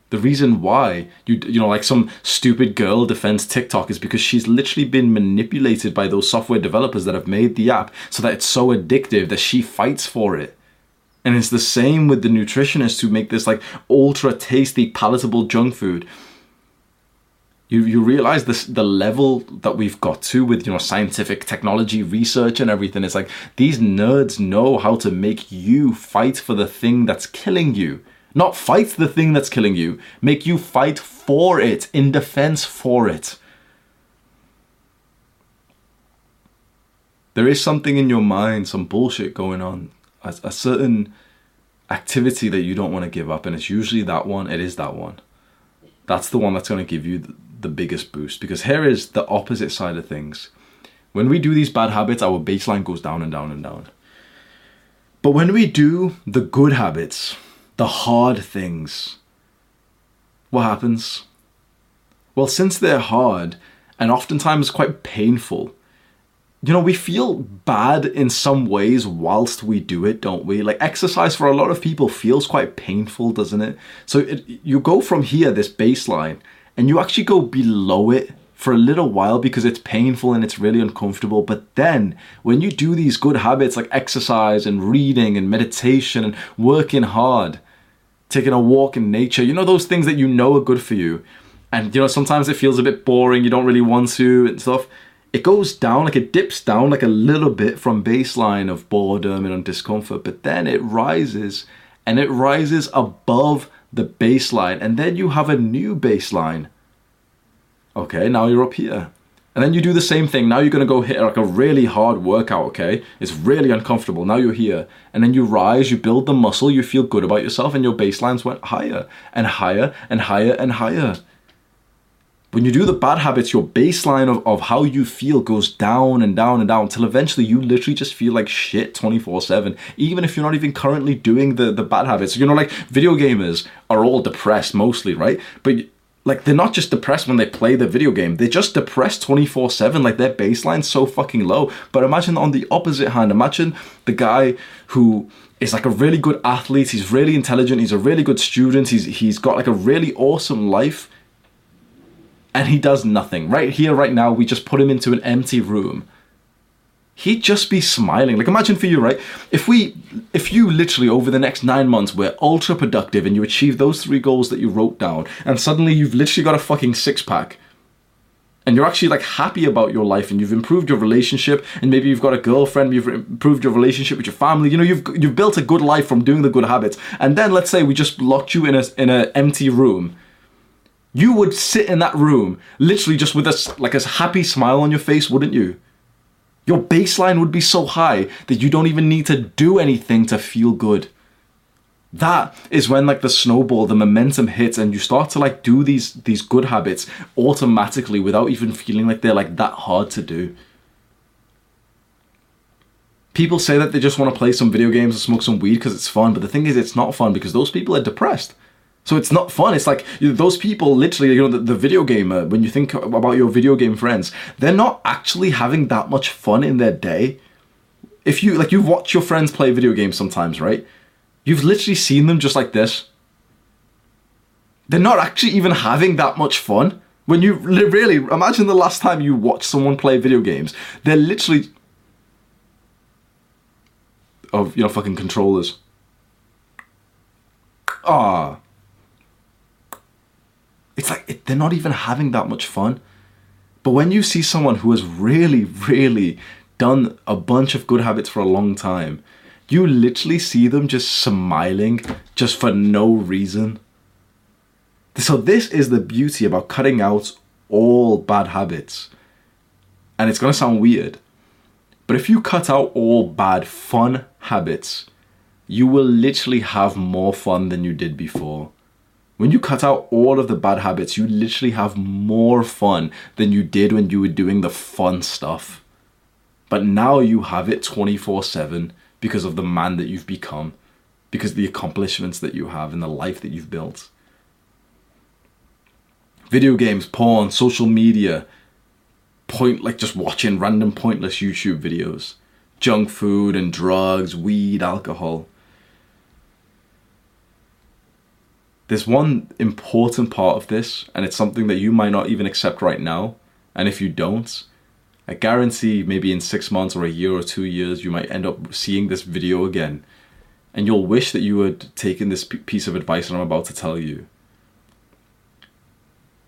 The reason why you you know like some stupid girl defends TikTok is because she's literally been manipulated by those software developers that have made the app so that it's so addictive that she fights for it. And it's the same with the nutritionists who make this like ultra tasty, palatable junk food. You, you realize this the level that we've got to with you know scientific technology research and everything. It's like these nerds know how to make you fight for the thing that's killing you. Not fight the thing that's killing you make you fight for it in defense for it. There is something in your mind some bullshit going on a, a certain activity that you don't want to give up, and it's usually that one. It is that one. That's the one that's going to give you the, the biggest boost. Because here is the opposite side of things. When we do these bad habits, our baseline goes down and down and down. But when we do the good habits, the hard things, what happens? Well, since they're hard and oftentimes quite painful, you know, we feel bad in some ways whilst we do it, don't we? Like exercise for a lot of people feels quite painful, doesn't it? So it, you go from here, this baseline, and you actually go below it for a little while because it's painful and it's really uncomfortable. But then when you do these good habits like exercise and reading and meditation and working hard, taking a walk in nature, you know, those things that you know are good for you. And, you know, sometimes it feels a bit boring, you don't really want to and stuff. It goes down, like it dips down like a little bit from baseline of boredom and discomfort, but then it rises and it rises above the baseline. And then you have a new baseline. Okay, now you're up here. And then you do the same thing. Now you're to go hit like a really hard workout, okay? It's really uncomfortable. Now you're here. And then you rise, you build the muscle, you feel good about yourself, and your baselines went higher and higher and higher and higher. When you do the bad habits, your baseline of, of how you feel goes down and down and down until eventually you literally just feel like shit 24 7, even if you're not even currently doing the, the bad habits. You know, like video gamers are all depressed mostly, right? But like they're not just depressed when they play the video game. They're just depressed 24-7 like their baseline's so fucking low. But imagine on the opposite hand imagine the guy who is like a really good athlete. He's really intelligent. He's a really good student. He's he's got like a really awesome life and he does nothing right here right now we just put him into an empty room he'd just be smiling. Like imagine for you, right? If we if you literally over the next nine months were ultra productive and you achieve those three goals that you wrote down, and suddenly you've literally got a fucking six pack. And you're actually like happy about your life, and you've improved your relationship, and maybe you've got a girlfriend, you've improved your relationship with your family. You know, you've you've built a good life from doing the good habits. And then let's say we just locked you in a in an empty room, you would sit in that room literally just with a like a happy smile on your face, wouldn't you? Your baseline would be so high that you don't even need to do anything to feel good. That is when like the snowball, the momentum hits and you start to like do these these good habits automatically without even feeling like they're like that hard to do. People say that they just want to play some video games and smoke some weed because it's fun, but the thing is it's not fun because those people are depressed. So it's not fun. It's like those people, literally, you know, the, the, video gamer, when you think about your video game friends, they're not actually having that much fun in their day. If you, like, you watch your friends play video games sometimes, right? You've literally seen them just like this. They're not actually even having that much fun. When you really imagine the last time you watched someone play video games, they're literally of you know fucking controllers. Ah, it's like it, they're not even having that much fun. But when you see someone who has really, really done a bunch of good habits for a long time, you literally see them just smiling just for no reason. So, this is the beauty about cutting out all bad habits. And it's gonna sound weird, but if you cut out all bad fun habits, you will literally have more fun than you did before. When you cut out all of the bad habits, you literally have more fun than you did when you were doing the fun stuff. But now you have it 24 7 because of the man that you've become, because the accomplishments that you have and the life that you've built. Video games, porn, social media, point like just watching random pointless YouTube videos, junk food and drugs, weed, alcohol. There's one important part of this, and it's something that you might not even accept right now. And if you don't, I guarantee maybe in six months or a year or two years, you might end up seeing this video again. And you'll wish that you had taken this piece of advice that I'm about to tell you.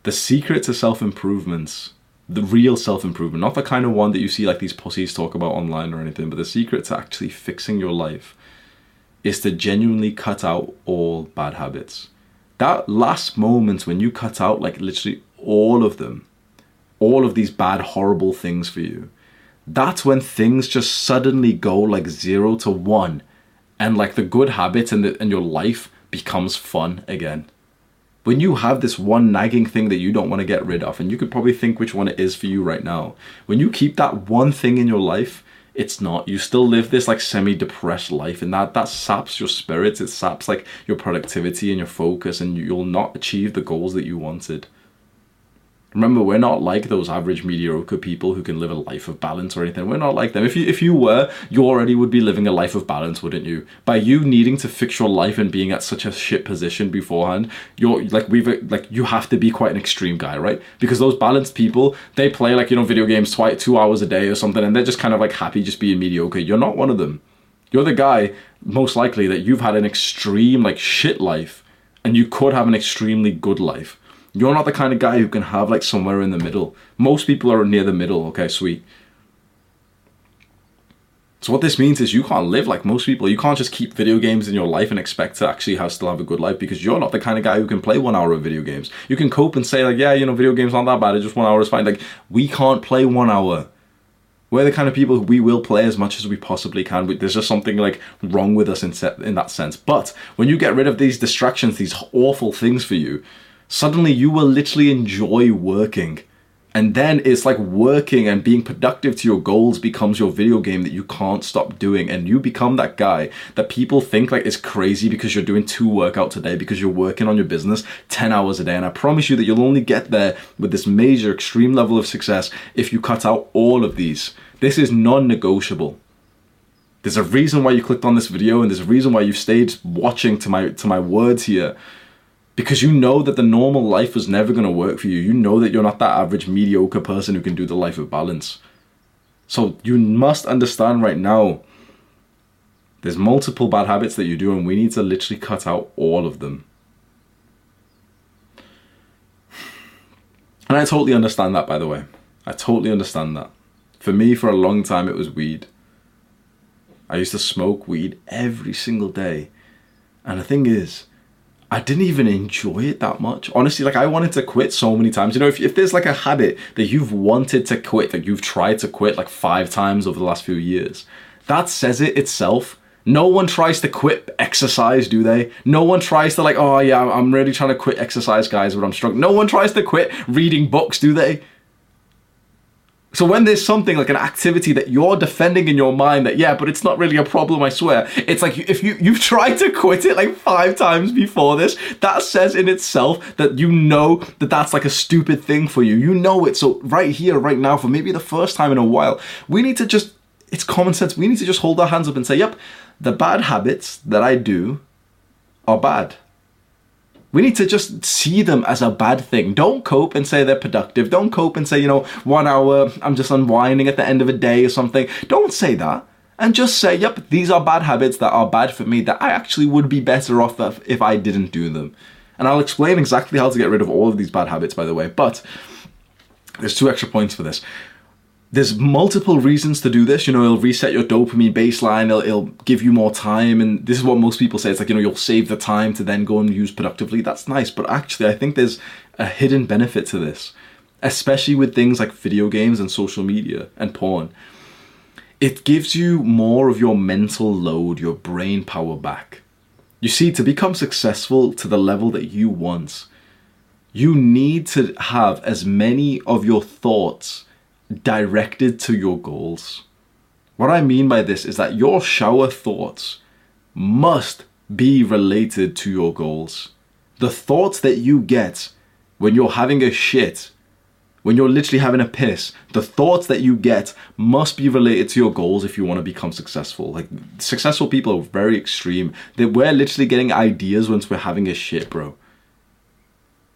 The secret to self improvements, the real self improvement, not the kind of one that you see like these pussies talk about online or anything, but the secret to actually fixing your life is to genuinely cut out all bad habits that last moment when you cut out like literally all of them, all of these bad, horrible things for you, that's when things just suddenly go like zero to one and like the good habits and, the, and your life becomes fun again. When you have this one nagging thing that you don't want to get rid of, and you could probably think which one it is for you right now, when you keep that one thing in your life, it's not. You still live this like semi-depressed life and that that saps your spirits. It saps like your productivity and your focus and you'll not achieve the goals that you wanted Remember, we're not like those average mediocre people who can live a life of balance or anything. We're not like them. If you if you were, you already would be living a life of balance, wouldn't you? By you needing to fix your life and being at such a shit position beforehand, you're like we've like you have to be quite an extreme guy, right? Because those balanced people, they play like you know video games twice two hours a day or something, and they're just kind of like happy just being mediocre. You're not one of them. You're the guy most likely that you've had an extreme like shit life and you could have an extremely good life. You're not the kind of guy who can have like somewhere in the middle. Most people are near the middle. Okay, sweet. So what this means is you can't live like most people. You can't just keep video games in your life and expect to actually have still have a good life because you're not the kind of guy who can play one hour of video games. You can cope and say like, yeah, you know, video games aren't that bad. It's just one hour is fine. Like we can't play one hour. We're the kind of people who we will play as much as we possibly can. There's just something like wrong with us in, set, in that sense. But when you get rid of these distractions, these awful things for you, suddenly you will literally enjoy working and then it's like working and being productive to your goals becomes your video game that you can't stop doing. And you become that guy that people think like is crazy because you're doing two workouts a day because you're working on your business 10 hours a day. And I promise you that you'll only get there with this major extreme level of success if you cut out all of these. This is non-negotiable. There's a reason why you clicked on this video and there's a reason why you've stayed watching to my to my words here because you know that the normal life was never going to work for you. You know that you're not that average mediocre person who can do the life of balance. So you must understand right now there's multiple bad habits that you do, and we need to literally cut out all of them. And I totally understand that, by the way. I totally understand that. For me, for a long time, it was weed. I used to smoke weed every single day. And the thing is, I didn't even enjoy it that much. Honestly, like I wanted to quit so many times. You know, if, if there's like a habit that you've wanted to quit, that you've tried to quit like five times over the last few years, that says it itself. No one tries to quit exercise, do they? No one tries to like, oh yeah, I'm really trying to quit exercise, guys, but I'm struggling. No one tries to quit reading books, do they? So when there's something like an activity that you're defending in your mind that yeah, but it's not really a problem, I swear. It's like if you you've tried to quit it like 5 times before this, that says in itself that you know that that's like a stupid thing for you. You know it. So right here right now for maybe the first time in a while, we need to just it's common sense. We need to just hold our hands up and say, "Yep, the bad habits that I do are bad." We need to just see them as a bad thing. Don't cope and say they're productive. Don't cope and say, you know, one hour, I'm just unwinding at the end of a day or something. Don't say that. And just say, yep, these are bad habits that are bad for me that I actually would be better off if I didn't do them. And I'll explain exactly how to get rid of all of these bad habits, by the way. But there's two extra points for this there's multiple reasons to do this. You know, it'll reset your dopamine baseline. It'll, it'll, give you more time, and this is what most people say. It's like you know, you'll save the time to then go and use productively. That's nice, but actually, I think there's a hidden benefit to this, especially with things like video games and social media and porn. It gives you more of your mental load, your brain power back. You see, to become successful to the level that you want, you need to have as many of your thoughts directed to your goals. What I mean by this is that your shower thoughts must be related to your goals. The thoughts that you get when you're having a shit, when you're literally having a piss, the thoughts that you get must be related to your goals if you want to become successful. Like successful people are very extreme. That we're literally getting ideas once we're having a shit, bro.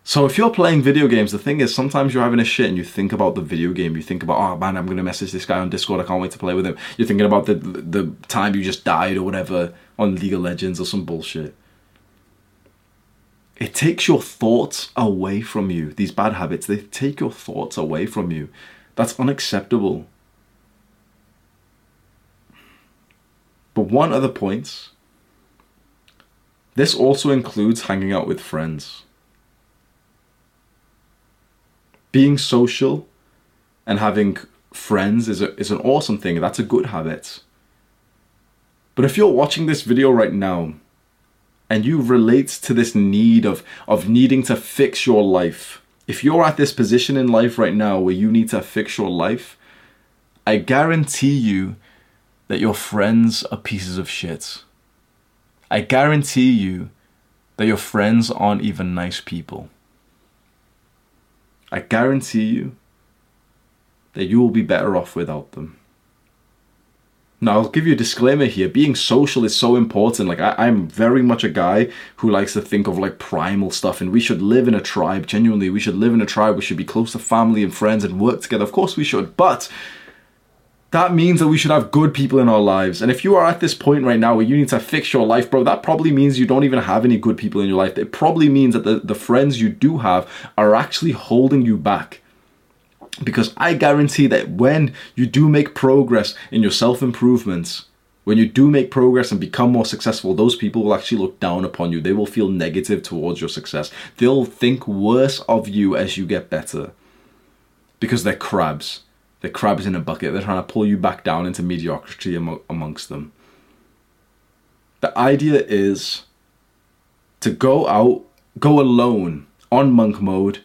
So if you're playing video games, the thing is sometimes you're having a shit and you think about the video game. You think about, oh man, I'm gonna message this guy on Discord. I can't wait to play with him. You're thinking about the the time you just died or whatever on League of Legends or some bullshit. It takes your thoughts away from you. These bad habits, they take your thoughts away from you. That's unacceptable. But one other point. This also includes hanging out with friends being social and having friends is, a, is an awesome thing. That's a good habit. But if you're watching this video right now and you relate to this need of, of needing to fix your life, if you're at this position in life right now where you need to fix your life, I guarantee you that your friends are pieces of shit. I guarantee you that your friends aren't even nice people. I guarantee you that you will be better off without them. Now, I'll give you a disclaimer here. Being social is so important. Like, I, am very much a guy who likes to think of like primal stuff, and we should live in a tribe. Genuinely, we should live in a tribe. We should be close to family and friends and work together. Of course, we should. But that means that we should have good people in our lives. And if you are at this point right now where you need to fix your life, bro, that probably means you don't even have any good people in your life. It probably means that the, the friends you do have are actually holding you back. Because I guarantee that when you do make progress in your self improvements, when you do make progress and become more successful, those people will actually look down upon you. They will feel negative towards your success. They'll think worse of you as you get better because they're crabs. They're crabs in a bucket. They're trying to pull you back down into mediocrity amongst them. The idea is to go out, go alone on monk mode,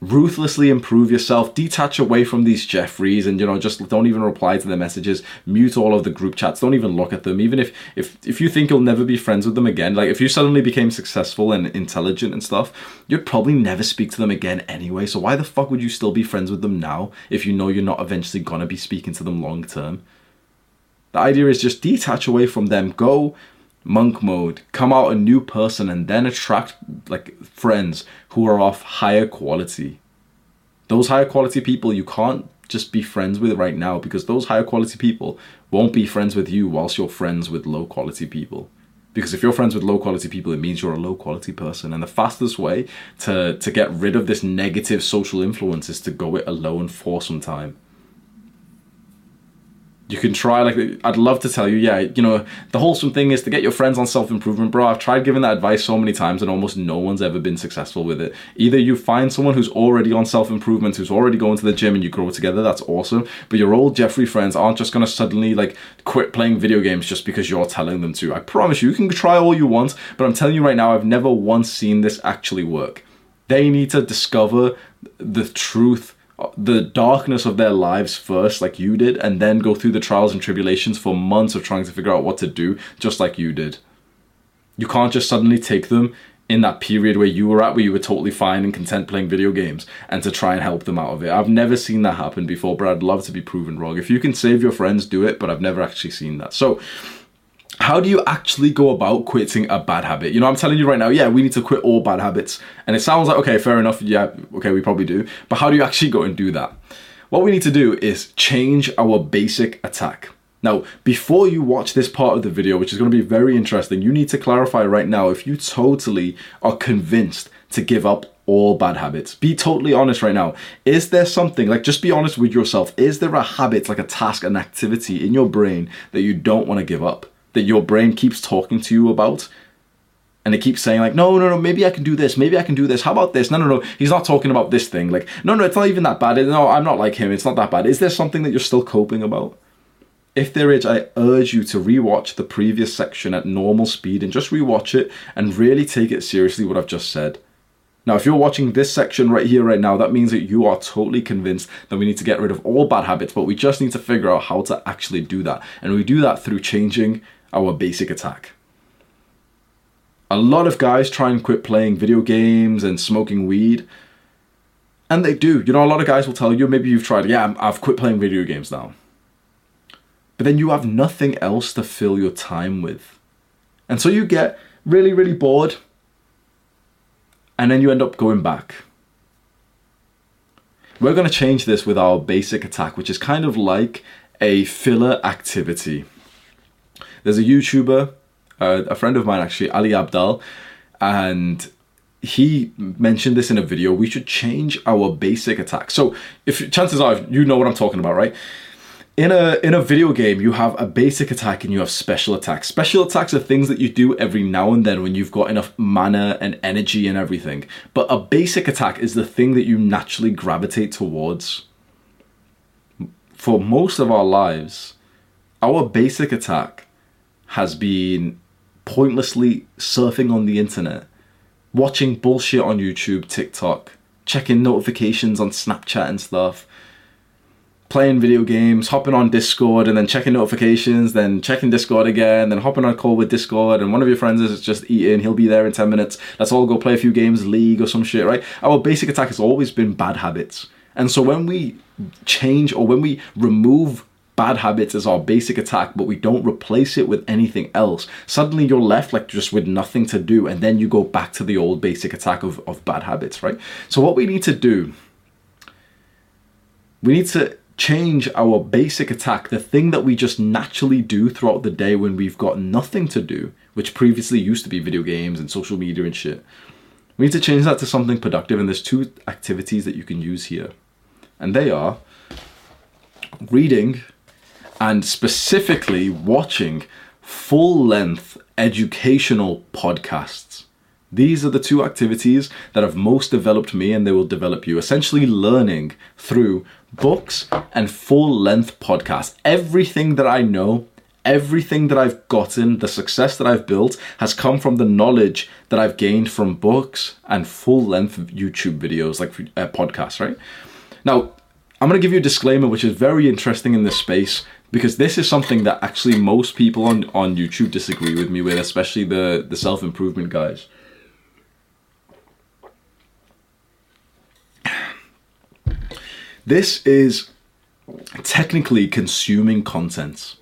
ruthlessly improve yourself detach away from these jeffreys and you know just don't even reply to their messages mute all of the group chats don't even look at them even if if if you think you'll never be friends with them again like if you suddenly became successful and intelligent and stuff you'd probably never speak to them again anyway so why the fuck would you still be friends with them now if you know you're not eventually gonna be speaking to them long term? The idea is just detach away from them go monk mode, come out a new person, and then attract like friends who are of higher quality. Those higher quality people you can't just be friends with right now because those higher quality people won't be friends with you whilst you're friends with low quality people. Because if you're friends with low quality people, it means you're a low quality person. And the fastest way to, to get rid of this negative social influence is to go it alone for some time you can try like i'd love to tell you yeah you know the wholesome thing is to get your friends on self-improvement bro i've tried giving that advice so many times and almost no one's ever been successful with it. Either you find someone who's already on self-improvement who's already going to the gym and you grow together that's awesome. But your old jeffrey friends aren't just going to suddenly like quit playing video games just because you're telling them to. I promise you you can try all you want but i'm telling you right now i've never once seen this actually work. They need to discover the truth the darkness of their lives first, like you did, and then go through the trials and tribulations for months of trying to figure out what to do, just like you did. You can't just suddenly take them in that period where you were at, where you were totally fine and content playing video games, and to try and help them out of it. I've never seen that happen before, but I'd love to be proven wrong. If you can save your friends, do it, but I've never actually seen that. So, how do you actually go about quitting a bad habit? You know, I'm telling you right now, yeah, we need to quit all bad habits. And it sounds like, okay, fair enough. Yeah, okay, we probably do. But how do you actually go and do that? What we need to do is change our basic attack. Now, before you watch this part of the video, which is going to be very interesting, you need to clarify right now if you totally are convinced to give up all bad habits. Be totally honest right now. Is there something, like just be honest with yourself, is there a habit, like a task, an activity in your brain that you don't want to give up? That your brain keeps talking to you about and it keeps saying like no no no maybe i can do this maybe i can do this how about this? No no no he's not talking about this thing. Like no no it's not even that bad. No i'm not like him. It's not that bad. Is there something that you're still coping about? If there is i urge you to rewatch the previous section at normal speed and just rewatch it and really take it seriously what i've just said. Now, if you're watching this section right here, right now, that means that you are totally convinced that we need to get rid of all bad habits, but we just need to figure out how to actually do that. And we do that through changing our basic attack. A lot of guys try and quit playing video games and smoking weed. And they do. You know, a lot of guys will tell you, maybe you've tried, yeah, I've quit playing video games now. But then you have nothing else to fill your time with. And so you get really, really bored. And then you end up going back. We're going to change this with our basic attack, which is kind of like a filler activity. There's a YouTuber, uh, a friend of mine actually, Ali Abdaal, and he mentioned this in a video. We should change our basic attack. So, if chances are you know what I'm talking about, right? In a in a video game, you have a basic attack and you have special attacks. Special attacks are things that you do every now and then when you've got enough mana and energy and everything. But a basic attack is the thing that you naturally gravitate towards. For most of our lives, our basic attack has been pointlessly surfing on the internet, watching bullshit on YouTube, TikTok, checking notifications on Snapchat and stuff, playing video games, hopping on Discord and then checking notifications, then checking Discord again, then hopping on call with Discord, and one of your friends is just eating, he'll be there in 10 minutes. Let's all go play a few games, League or some shit, right? Our basic attack has always been bad habits. And so when we change or when we remove bad habits as our basic attack, but we don't replace it with anything else, suddenly you're left like just with nothing to do, and then you go back to the old basic attack of, of bad habits, right? So, what we need to do, we need to change our basic attack, the thing that we just naturally do throughout the day when we've got nothing to do, which previously used to be video games and social media and shit. We need to change that to something productive, and there's two activities that you can use here. And they are reading and specifically watching full length educational podcasts. These are the two activities that have most developed me and they will develop you. Essentially, learning through books and full length podcasts. Everything that I know, everything that I've gotten, the success that I've built has come from the knowledge that I've gained from books and full length YouTube videos, like uh, podcasts, right? Now, I'm going to give you a disclaimer, which is very interesting in this space because this is something that actually most people on, on YouTube disagree with me with, especially the, the self improvement guys. This is technically consuming content.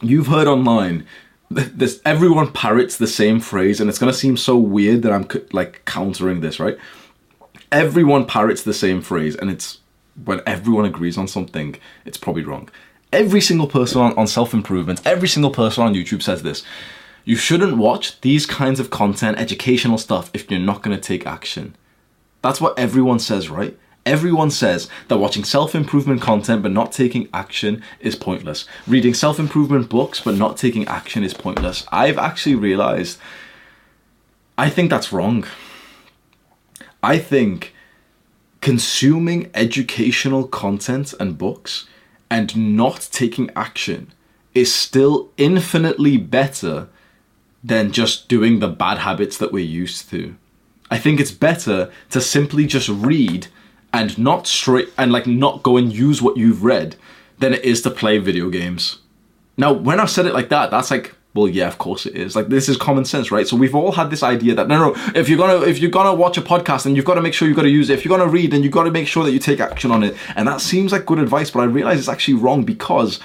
You've heard online this everyone parrots the same phrase and it's going to seem so weird that I'm like countering this, right? Everyone parrots the same phrase and it's when everyone agrees on something, it's probably wrong. Every single person on, on self improvement, every single person on YouTube says this. You shouldn't watch these kinds of content, educational stuff, if you're not going to take action. That's what everyone says, right? Everyone says that watching self improvement content but not taking action is pointless. Reading self improvement books but not taking action is pointless. I've actually realized I think that's wrong. I think consuming educational content and books and not taking action is still infinitely better than just doing the bad habits that we're used to. I think it's better to simply just read and not straight and like not go and use what you've read than it is to play video games. Now, when I've said it like that, that's like, well, yeah, of course it is. Like this is common sense, right? So we've all had this idea that no, no, if you're gonna if you're gonna watch a podcast, then you've got to make sure you've got to use it. If you're gonna read, then you've got to make sure that you take action on it. And that seems like good advice, but I realize it's actually wrong because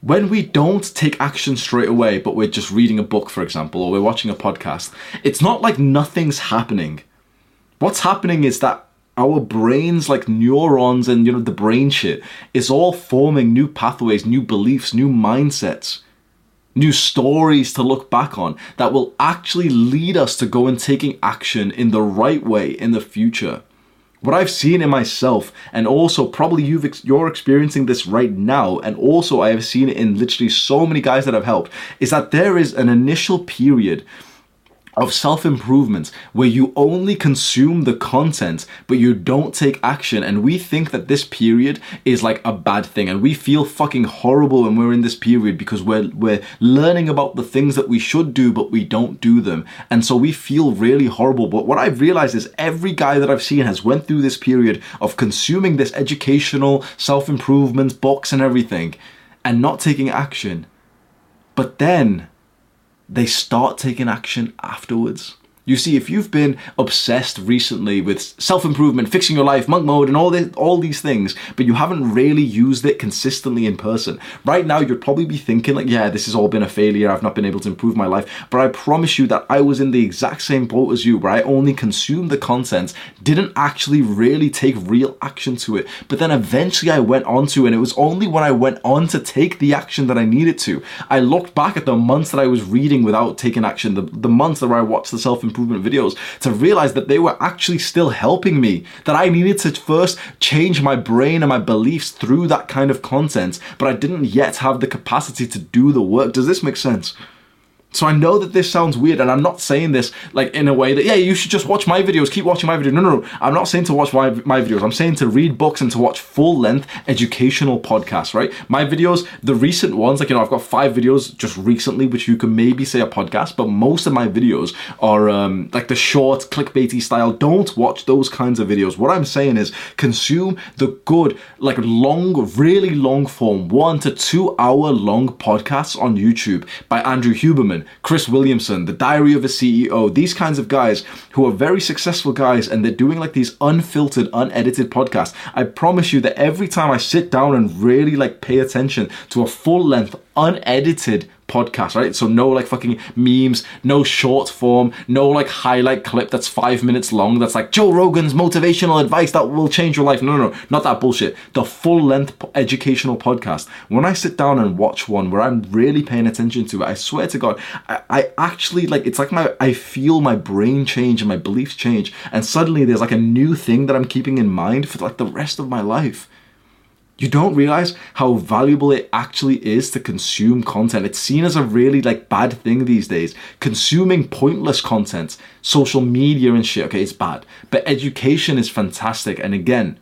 when we don't take action straight away, but we're just reading a book, for example, or we're watching a podcast, it's not like nothing's happening. What's happening is that our brains like neurons and you know the brain shit is all forming new pathways new beliefs new mindsets new stories to look back on that will actually lead us to go and taking action in the right way in the future. What I've seen in myself, and also probably you've ex- you're experiencing this right now, and also I have seen it in literally so many guys that I've helped, is that there is an initial period of self improvement where you only consume the content but you don't take action. And we think that this period is like a bad thing. And we feel fucking horrible when we're in this period because we're we're learning about the things that we should do but we don't do them. And so we feel really horrible. But what I've realized is every guy that I've seen has went through this period of consuming this educational self improvement box and everything and not taking action. But then they start taking action afterwards. You see, if you've been obsessed recently with self-improvement, fixing your life, monk mode, and all this, all these things, but you haven't really used it consistently in person, right now you'd probably be thinking like, yeah, this has all been a failure. I've not been able to improve my life. But I promise you that I was in the exact same boat as you, where I only consumed the content, didn't actually really take real action to it. But then eventually I went on to, and it was only when I went on to take the action that I needed to. I looked back at the months that I was reading without taking action, the, the months that I watched the self improvement videos to realize that they were actually still helping me. That I needed to first change my brain and my beliefs through that kind of content, but I didn't yet have the capacity to do the work. Does this make sense? So I know that this sounds weird, and I'm not saying this like in a way that yeah, you should just watch my videos, keep watching my videos. No, no, no. I'm not saying to watch my my videos. I'm saying to read books and to watch full length educational podcasts. Right? My videos, the recent ones, like you know, I've got five videos just recently, which you can maybe say a podcast, but most of my videos are um, like the short clickbaity style. Don't watch those kinds of videos. What I'm saying is consume the good, like long, really long form, one to two hour long podcasts on YouTube by Andrew Huberman. Chris Williamson, The Diary of a CEO, these kinds of guys who are very successful guys and they're doing like these unfiltered, unedited podcasts. I promise you that every time I sit down and really like pay attention to a full length, unedited podcast, right? So no like fucking memes, no short form, no like highlight clip that's five minutes long that's like Joe Rogan's motivational advice that will change your life. No, no, no, not that bullshit. The full length educational podcast. When I sit down and watch one where I'm really paying attention to it, I swear to God, I, I actually like it's like my I feel my brain change and my beliefs change, and suddenly there's like a new thing that I'm keeping in mind for like the rest of my life. You don't realize how valuable it actually is to consume content. It's seen as a really like bad thing these days. Consuming pointless content, social media and shit, okay, it's bad. But education is fantastic. And again,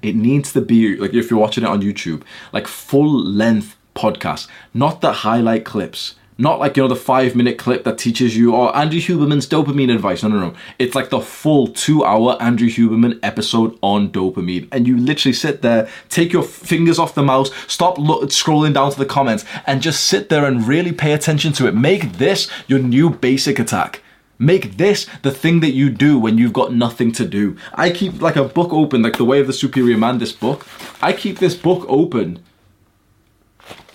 it needs to be like if you're watching it on YouTube, like full length podcast, not the highlight clips. Not like, you know, the five minute clip that teaches you, or Andrew Huberman's dopamine advice. No, no, no. It's like the full two hour Andrew Huberman episode on dopamine. And you literally sit there, take your fingers off the mouse, stop lo- scrolling down to the comments, and just sit there and really pay attention to it. Make this your new basic attack. Make this the thing that you do when you've got nothing to do. I keep like a book open, like The Way of the Superior Man, this book. I keep this book open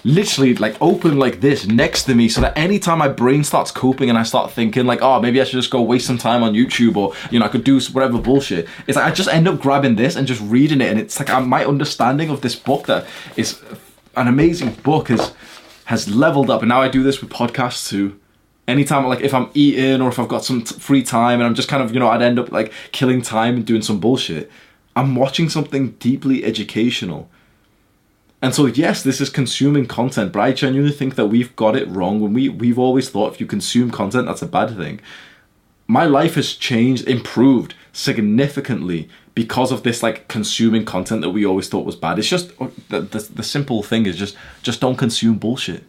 literally like open like this next to me so that anytime my brain starts coping and I start thinking like, oh, maybe I should just go waste some time on YouTube or, you know, I could do whatever bullshit. It's like I just end up grabbing this and just reading it. And it's like uh, my understanding of this book that is uh, an amazing book has, has leveled up. And now I do this with podcasts too anytime like if i'm eating or if i've got some t- free time and i'm just kind of you know i'd end up like killing time and doing some bullshit i'm watching something deeply educational and so yes, this is consuming content, but I genuinely think that we've got it wrong when we we've always thought if you consume content that's a bad thing. My life has changed, improved significantly because of this like consuming content that we always thought was bad. It's just uh, the, the, the simple thing is just just don't consume bullshit.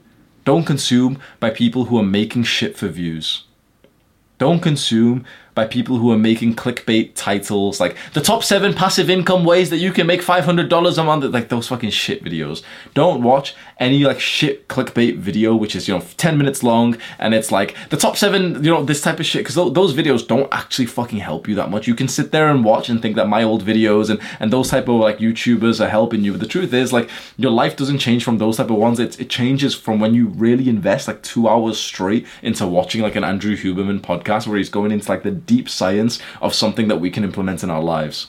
Don't consume by people who are making shit for views. Don't consume by people who are making clickbait titles. Like the top seven passive income ways that you can make $500 a month. Like those fucking shit videos. Don't watch any like shit clickbait video which is you know 10 minutes long and it's like the top seven you know this type of shit. Because those videos don't actually fucking help you that much. You can sit there and watch and think that my old videos and and those type of like youtubers are helping you. But the truth is like your life doesn't change from those type of ones. It, it changes from when you really invest like two hours straight into watching like an andrew huberman podcast where he's going into like the deep science of something that we can implement in our lives.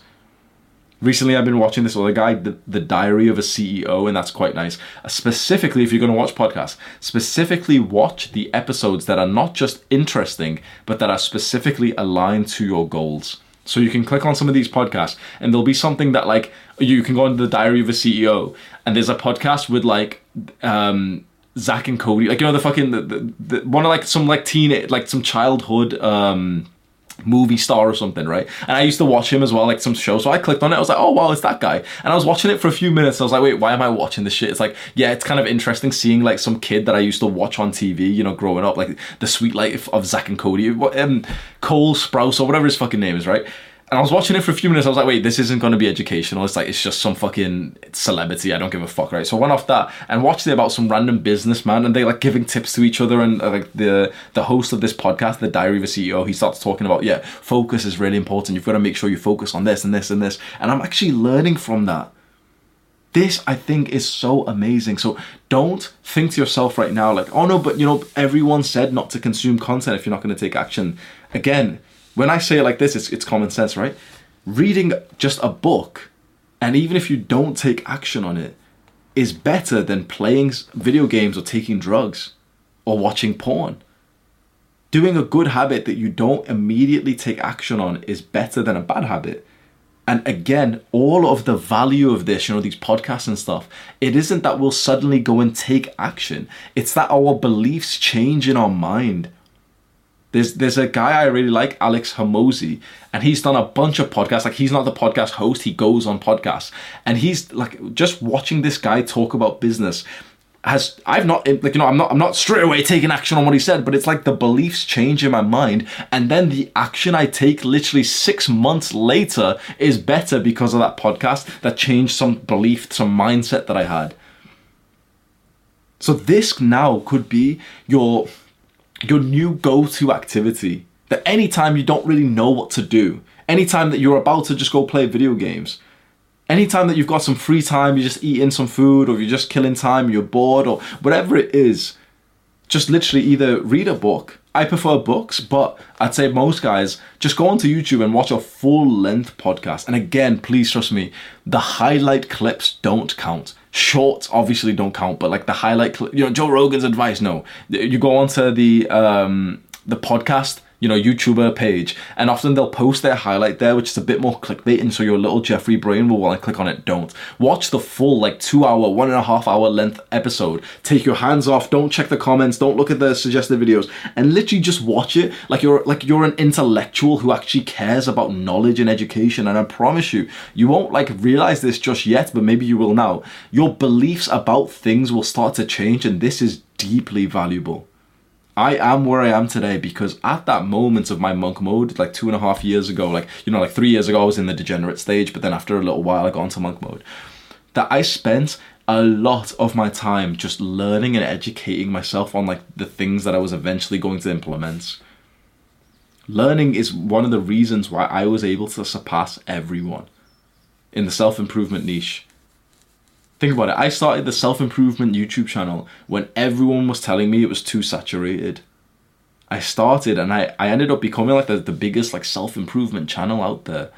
Recently, I've been watching this other guy, the, the Diary of a CEO, and that's quite nice. Uh, specifically, if you're going to watch podcasts, specifically watch the episodes that are not just interesting, but that are specifically aligned to your goals. So you can click on some of these podcasts, and there'll be something that like you can go into the Diary of a CEO, and there's a podcast with like um, Zack and Cody, like you know the fucking the, the, the one of like some like teen like some childhood um movie star or something, right? And I used to watch him as well, like some show. So I clicked on it. I was like, oh wow, it's that guy. And I was watching it for a few minutes. I was like, wait, why am I watching this shit? It's like, yeah, it's kind of interesting seeing like some kid that I used to watch on TV, you know, growing up, like the Suite Life of Zack and Cody, um, Cole Sprouse or whatever his fucking name is, right? And I was watching it for a few minutes. I was like, wait, this isn't going to be educational. It's like, it's just some fucking celebrity. I don't give a fuck, right? So I went off that and watched it about some random businessman and they like giving tips to each other. And uh, like the, the host of this podcast, The Diary of a CEO, he starts talking about, yeah, focus is really important. You've got to make sure you focus on this and this and this. And I'm actually learning from that. This, I think, is so amazing. So don't think to yourself right now, like, oh no, but you know, everyone said not to consume content if you're not going to take action. Again, when I say it like this, it's, it's common sense, right? Reading just a book, and even if you don't take action on it, is better than playing video games or taking drugs or watching porn. Doing a good habit that you don't immediately take action on is better than a bad habit. And again, all of the value of this, you know, these podcasts and stuff, it isn't that we'll suddenly go and take action. It's that our beliefs change in our mind there's there's a guy I really like, Alex Hormozi, and he's done a bunch of podcasts. Like he's not the podcast host, he goes on podcasts, and he's like just watching this guy talk about business has I've not like you know I'm not I'm not straight away taking action on what he said, but it's like the beliefs change in my mind, and then the action I take literally six months later is better because of that podcast that changed some belief, some mindset that I had. So this now could be your your new go-to activity that anytime you don't really know what to do anytime that you're about to just go play video games Anytime that you've got some free time, you're just eating some food or you're just killing time, you're bored or whatever it is, just literally either read a book. I prefer books, but I'd say most guys just go onto YouTube and watch a full length podcast. And again, please trust me, the highlight clips don't count. Shorts obviously don't count, but like the highlight, clip, you know, Joe Rogan's advice, no. You go onto the um, the podcast you know, YouTuber page, and often they'll post their highlight there, which is a bit more clickbait, and so your little Jeffrey brain will want to click on it. Don't watch the full like two hour, one and a half hour length episode. Take your hands off. Don't check the comments. Don't look at the suggested videos, and literally just watch it like you're like you're an intellectual who actually cares about knowledge and education. And I promise you, you won't like realize this just yet, but maybe you will now. Your beliefs about things will start to change, and this is deeply valuable. I am where I am today because at that moment of my monk mode, like two and a half years ago, like, you know, like three years ago, I was in the degenerate stage, but then after a little while, I got into monk mode. That I spent a lot of my time just learning and educating myself on like the things that I was eventually going to implement. Learning is one of the reasons why I was able to surpass everyone in the self improvement niche Think about it. I started the self improvement YouTube channel when everyone was telling me it was too saturated. I started and I, I ended up becoming like the, the biggest like self improvement channel out there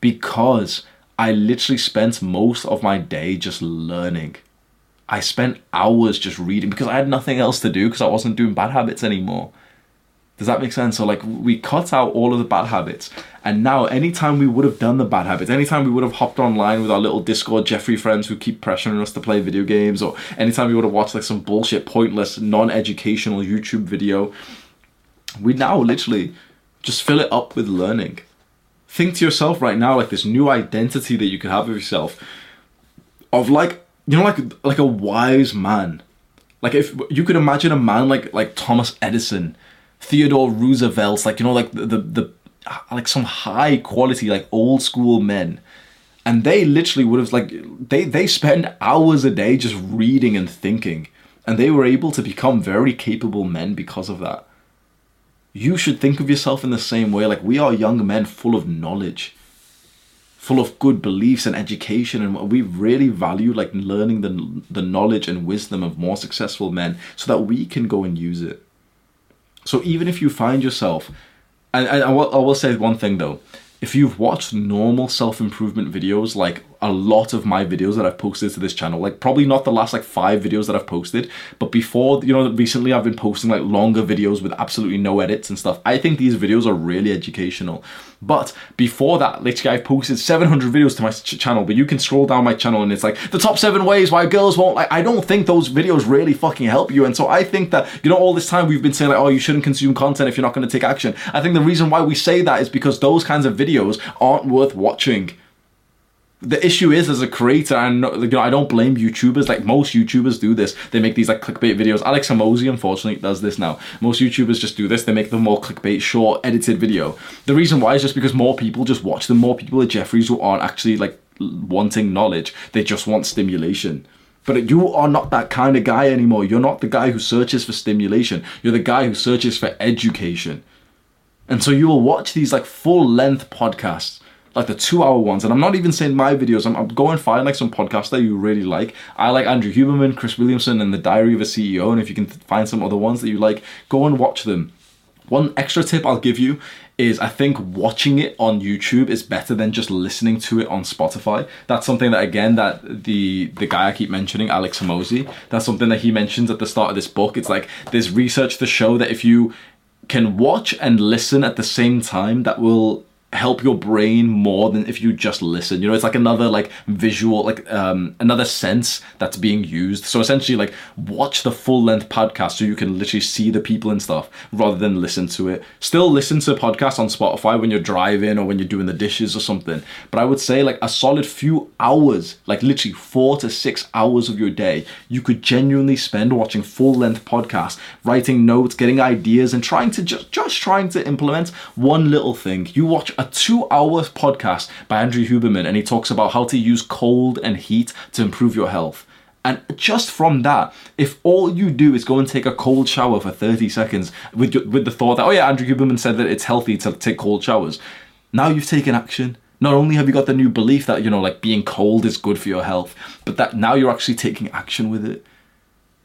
because I literally spent most of my day just learning. I spent hours just reading because I had nothing else to do because I wasn't doing bad habits anymore. Does that make sense? So like we cut out all of the bad habits, and now anytime we would have done the bad habits, anytime we would have hopped online with our little Discord Jeffrey friends who keep pressuring us to play video games, or anytime we would have watched like some bullshit, pointless, non-educational YouTube video, we now literally just fill it up with learning. Think to yourself right now like this new identity that you can have of yourself, of like you know like like a wise man, like if you could imagine a man like like Thomas Edison Theodore Roosevelt's, like you know, like the, the the like some high quality, like old school men, and they literally would have like they they spend hours a day just reading and thinking, and they were able to become very capable men because of that. You should think of yourself in the same way. Like we are young men full of knowledge, full of good beliefs and education, and we really value like learning the the knowledge and wisdom of more successful men so that we can go and use it. So even if you find yourself, and, I, will, I will say one thing though, if you've watched normal self improvement videos like a lot of my videos that I've posted to this channel. Like probably not the last like five videos that I've posted, but before, you know, recently I've been posting like longer videos with absolutely no edits and stuff. I think these videos are really educational. But before that, literally I've posted 700 videos to my ch- channel, but you can scroll down my channel and it's like the top seven ways why girls won't like, I don't think those videos really fucking help you. And so I think that, you know, all this time we've been saying like, oh, you shouldn't consume content if you're not going to take action. I think the reason why we say that is because those kinds of videos aren't worth watching the issue is as a creator and you know I don't blame YouTubers. Like most YouTubers do this. They make these like clickbait videos. Alex Hormozi unfortunately does this now. Most YouTubers just do this. They make the more clickbait short edited video. The reason why is just because more people just watch them. More people at Jeffries who aren't actually like wanting knowledge. They just want stimulation. But you are not that kind of guy anymore. You're not the guy who searches for stimulation. You're the guy who searches for education. And so you will watch these like full length podcasts like the two hour ones. And I'm not even saying my videos. I'm, I'm going find like some podcasts that you really like. I like Andrew Huberman, Chris Williamson, and The Diary of a CEO. And if you can find some other ones that you like, go and watch them. One extra tip I'll give you is I think watching it on YouTube is better than just listening to it on Spotify. That's something that again that the the guy I keep mentioning, Alex Hormozi, that's something that he mentions at the start of this book. It's like there's research to show that if you can watch and listen at the same time, that will help your brain more than if you just listen. You know it's like another like visual like um another sense that's being used. So essentially like watch the full length podcast so you can literally see the people and stuff rather than listen to it. Still listen to podcasts on spotify when you're driving or when you're doing the dishes or something but i would say like a solid few hours like literally four to six hours of your day you could genuinely spend watching full length podcasts writing notes getting ideas and trying to just just trying to implement one little thing. You watch a two hour podcast by Andrew Huberman, and he talks about how to use cold and heat to improve your health. And just from that, if all you do is go and take a cold shower for 30 seconds with, with the thought that, oh yeah, Andrew Huberman said that it's healthy to take cold showers, now you've taken action. Not only have you got the new belief that, you know, like being cold is good for your health, but that now you're actually taking action with it.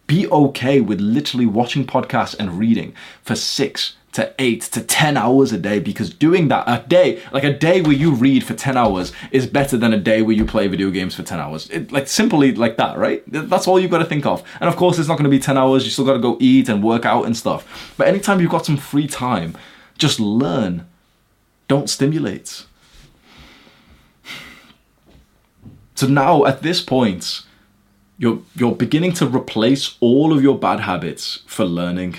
Be okay with literally watching podcasts and reading for six to eight to 10 hours a day because doing that a day, like a day where you read for 10 hours is better than a day where you play video games for 10 hours. It, like simply like that, right? That's all you've got to think of. And of course, it's not going to be 10 hours. You still got to go eat and work out and stuff. But anytime you've got some free time, just learn. Don't stimulate. So now at this point, you're, you're beginning to replace all of your bad habits for learning.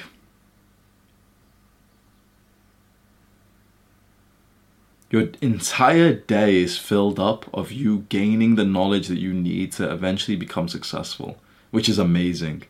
Your entire day is filled up of you gaining the knowledge that you need to eventually become successful, which is amazing.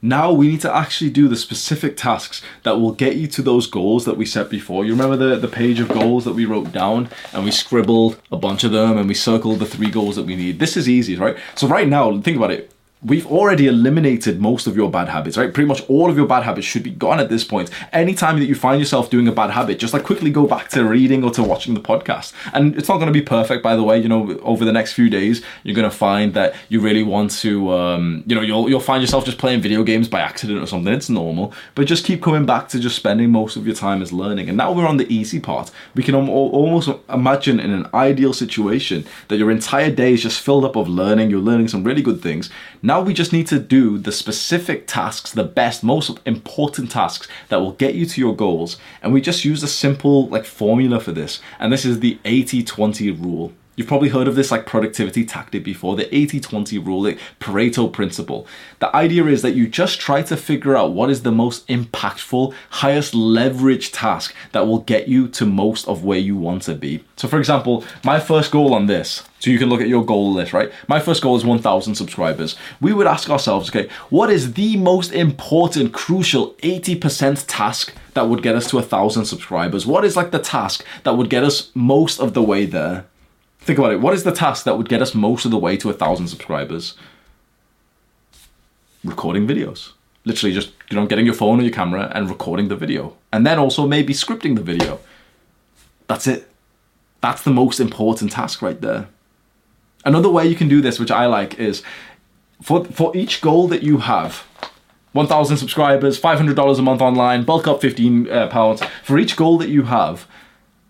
Now we need to actually do the specific tasks that will get you to those goals that we set before. You remember the, the page of goals that we wrote down and we scribbled a bunch of them and we circled the three goals that we need. This is easy, right? So right now, think about it we've already eliminated most of your bad habits, right? Pretty much all of your bad habits should be gone at this point. Anytime that you find yourself doing a bad habit, just like quickly go back to reading or to watching the podcast. And it's not going to be perfect, by the way. You know, over the next few days, you're going to find that you really want to, um, you know, you'll you'll find yourself just playing video games by accident or something. It's normal, but just keep coming back to just spending most of your time as learning. And now we're on the easy part. We can almost imagine in an ideal situation that your entire day is just filled up of learning. You're learning some really good things. Now we just need to do the specific tasks, the best, most important tasks that will get you to your goals. And we just use a simple like formula for this. And this is the 80-20 rule. You've probably heard of this like productivity tactic before, the 80-20 rule, the Pareto principle. The idea is that you just try to figure out what is the most impactful, highest leverage task that will get you to most of where you want to be. So for example, my first goal on this, so you can look at your goal list, right? My first goal is 1,000 subscribers. We would ask ourselves, okay, what is the most important, crucial 80% task that would get us to 1,000 subscribers? What is like the task that would get us most of the way there? Think about it. What is the task that would get us most of the way to a thousand subscribers? Recording videos. Literally just, you know, getting your phone or your camera and recording the video. And then also maybe scripting the video. That's it. That's the most important task right there. Another way you can do this, which I like, is for, for each goal that you have, 1,000 subscribers, $500 a month online, bulk up 15 uh, pounds. For each goal that you have,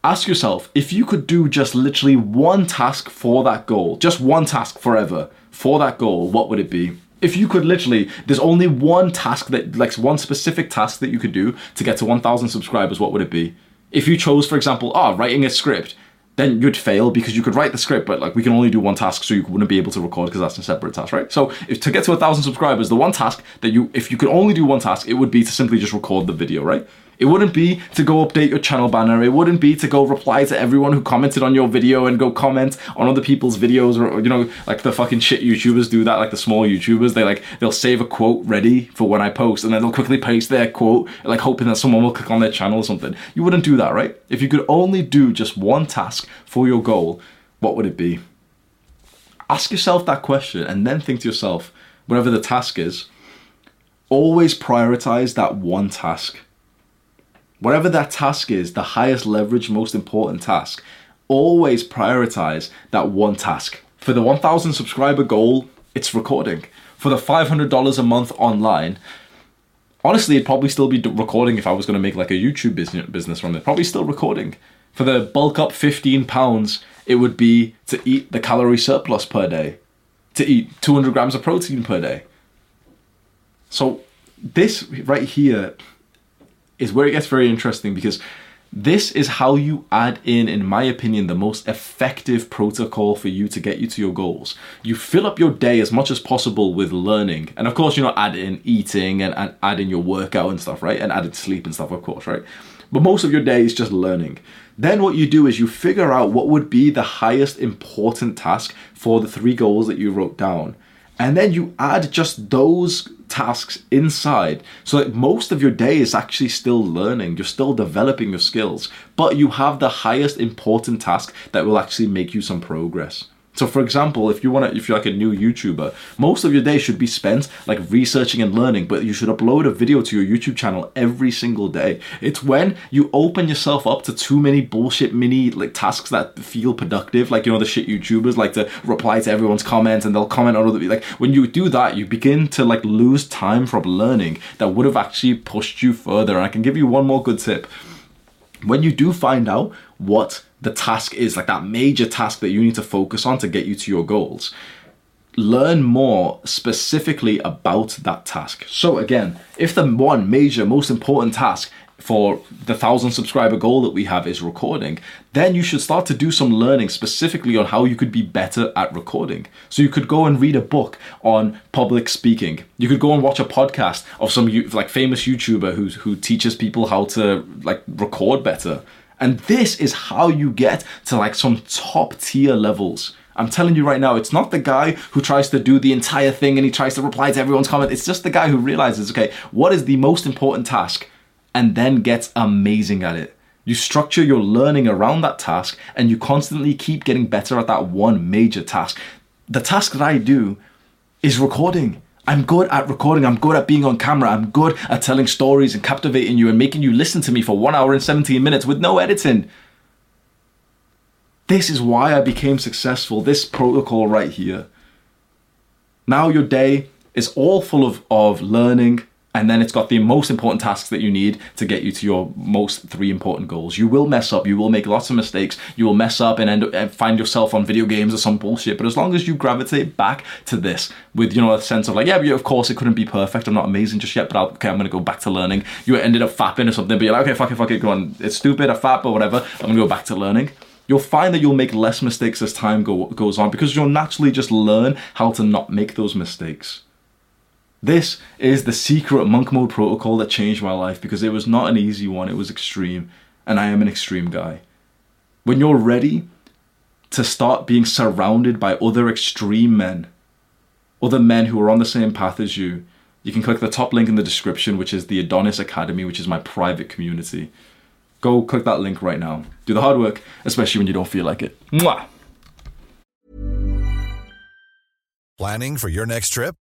ask yourself if you could do just literally one task for that goal, just one task forever for that goal, what would it be? If you could literally, there's only one task that, like one specific task that you could do to get to 1,000 subscribers, what would it be? If you chose, for example, ah, oh, writing a script, then you'd fail because you could write the script, but like we can only do one task, so you wouldn't be able to record because that's a separate task, right? So if to get to thousand subscribers, the one task that you, if you could only do one task, it would be to simply just record the video, right? It wouldn't be to go update your channel banner. It wouldn't be to go reply to everyone who commented on your video and go comment on other people's videos or, you know, like the fucking shit YouTubers do that, like the small YouTubers. They like, they'll save a quote ready for when I post and then they'll quickly paste their quote, like hoping that someone will click on their channel or something. You wouldn't do that, right? If you could only do just one task for your goal, what would it be? Ask yourself that question and then think to yourself, whatever the task is, always prioritize that one task Whatever that task is, the highest leverage, most important task, always prioritize that one task. For the 1000 subscriber goal, it's recording. For the $500 a month online, honestly, it'd probably still be recording if I was going to make like a YouTube business business from it. Probably still recording. For the bulk up 15 pounds, it would be to eat the calorie surplus per day, to eat 200 grams of protein per day. So, this right here is where it gets very interesting because this is how you add in, in my opinion, the most effective protocol for you to get you to your goals. You fill up your day as much as possible with learning. And of course, you're not add in eating and, and add in your workout and stuff, right? And add in sleep and stuff, of course, right? But most of your day is just learning. Then what you do is you figure out what would be the highest important task for the three goals that you wrote down. And then you add just those tasks inside. So that most of your day is actually still learning. You're still developing your skills. But you have the highest important task that will actually make you some progress So, for example, if you want to, if you're like a new YouTuber, most of your day should be spent like researching and learning, but you should upload a video to your YouTube channel every single day. It's when you open yourself up to too many bullshit mini like tasks that feel productive, like you know the shit YouTubers like to reply to everyone's comments and they'll comment on other like when you do that, you begin to like lose time from learning that would have actually pushed you further. And I can give you one more good tip. When you do find out what the task is, like that major task that you need to focus on to get you to your goals. Learn more specifically about that task. So, again, if the one major, most important task for the thousand subscriber goal that we have is recording, then you should start to do some learning specifically on how you could be better at recording. So you could go and read a book on public speaking. You could go and watch a podcast of some like famous YouTuber who who teaches people how to like record better. And this is how you get to like some top tier levels. I'm telling you right now, it's not the guy who tries to do the entire thing and he tries to reply to everyone's comment. It's just the guy who realizes, okay, what is the most important task? And then gets amazing at it. You structure your learning around that task and you constantly keep getting better at that one major task. The task that I do is recording. I'm good at recording. I'm good at being on camera. I'm good at telling stories and captivating you and making you listen to me for one hour and 17 minutes with no editing. This is why I became successful. This protocol right here. Now your day is all full of, of learning, and then it's got the most important tasks that you need to get you to your most three important goals. You will mess up, you will make lots of mistakes, you will mess up and end up find yourself on video games or some bullshit. But as long as you gravitate back to this with you know a sense of like, yeah, of course it couldn't be perfect. I'm not amazing just yet, but I'll, okay, I'm gonna go back to learning. You ended up fapping or something, but you're like, okay, fuck it, fuck it, go on. It's stupid, I fap or whatever. I'm gonna go back to learning you'll find that you'll make less mistakes as time go, goes on because you'll naturally just learn how to not make those mistakes. This is the secret monk mode protocol that changed my life because it was not an easy one, it was extreme, and I am an extreme guy. When you're ready to start being surrounded by other extreme men, other men who are on the same path as you, you can click the top link in the description, which is the Adonis Academy, which is my private community. Go click that link right now. Do the hard work, especially when you don't feel like it. Mwah! Planning for your next trip?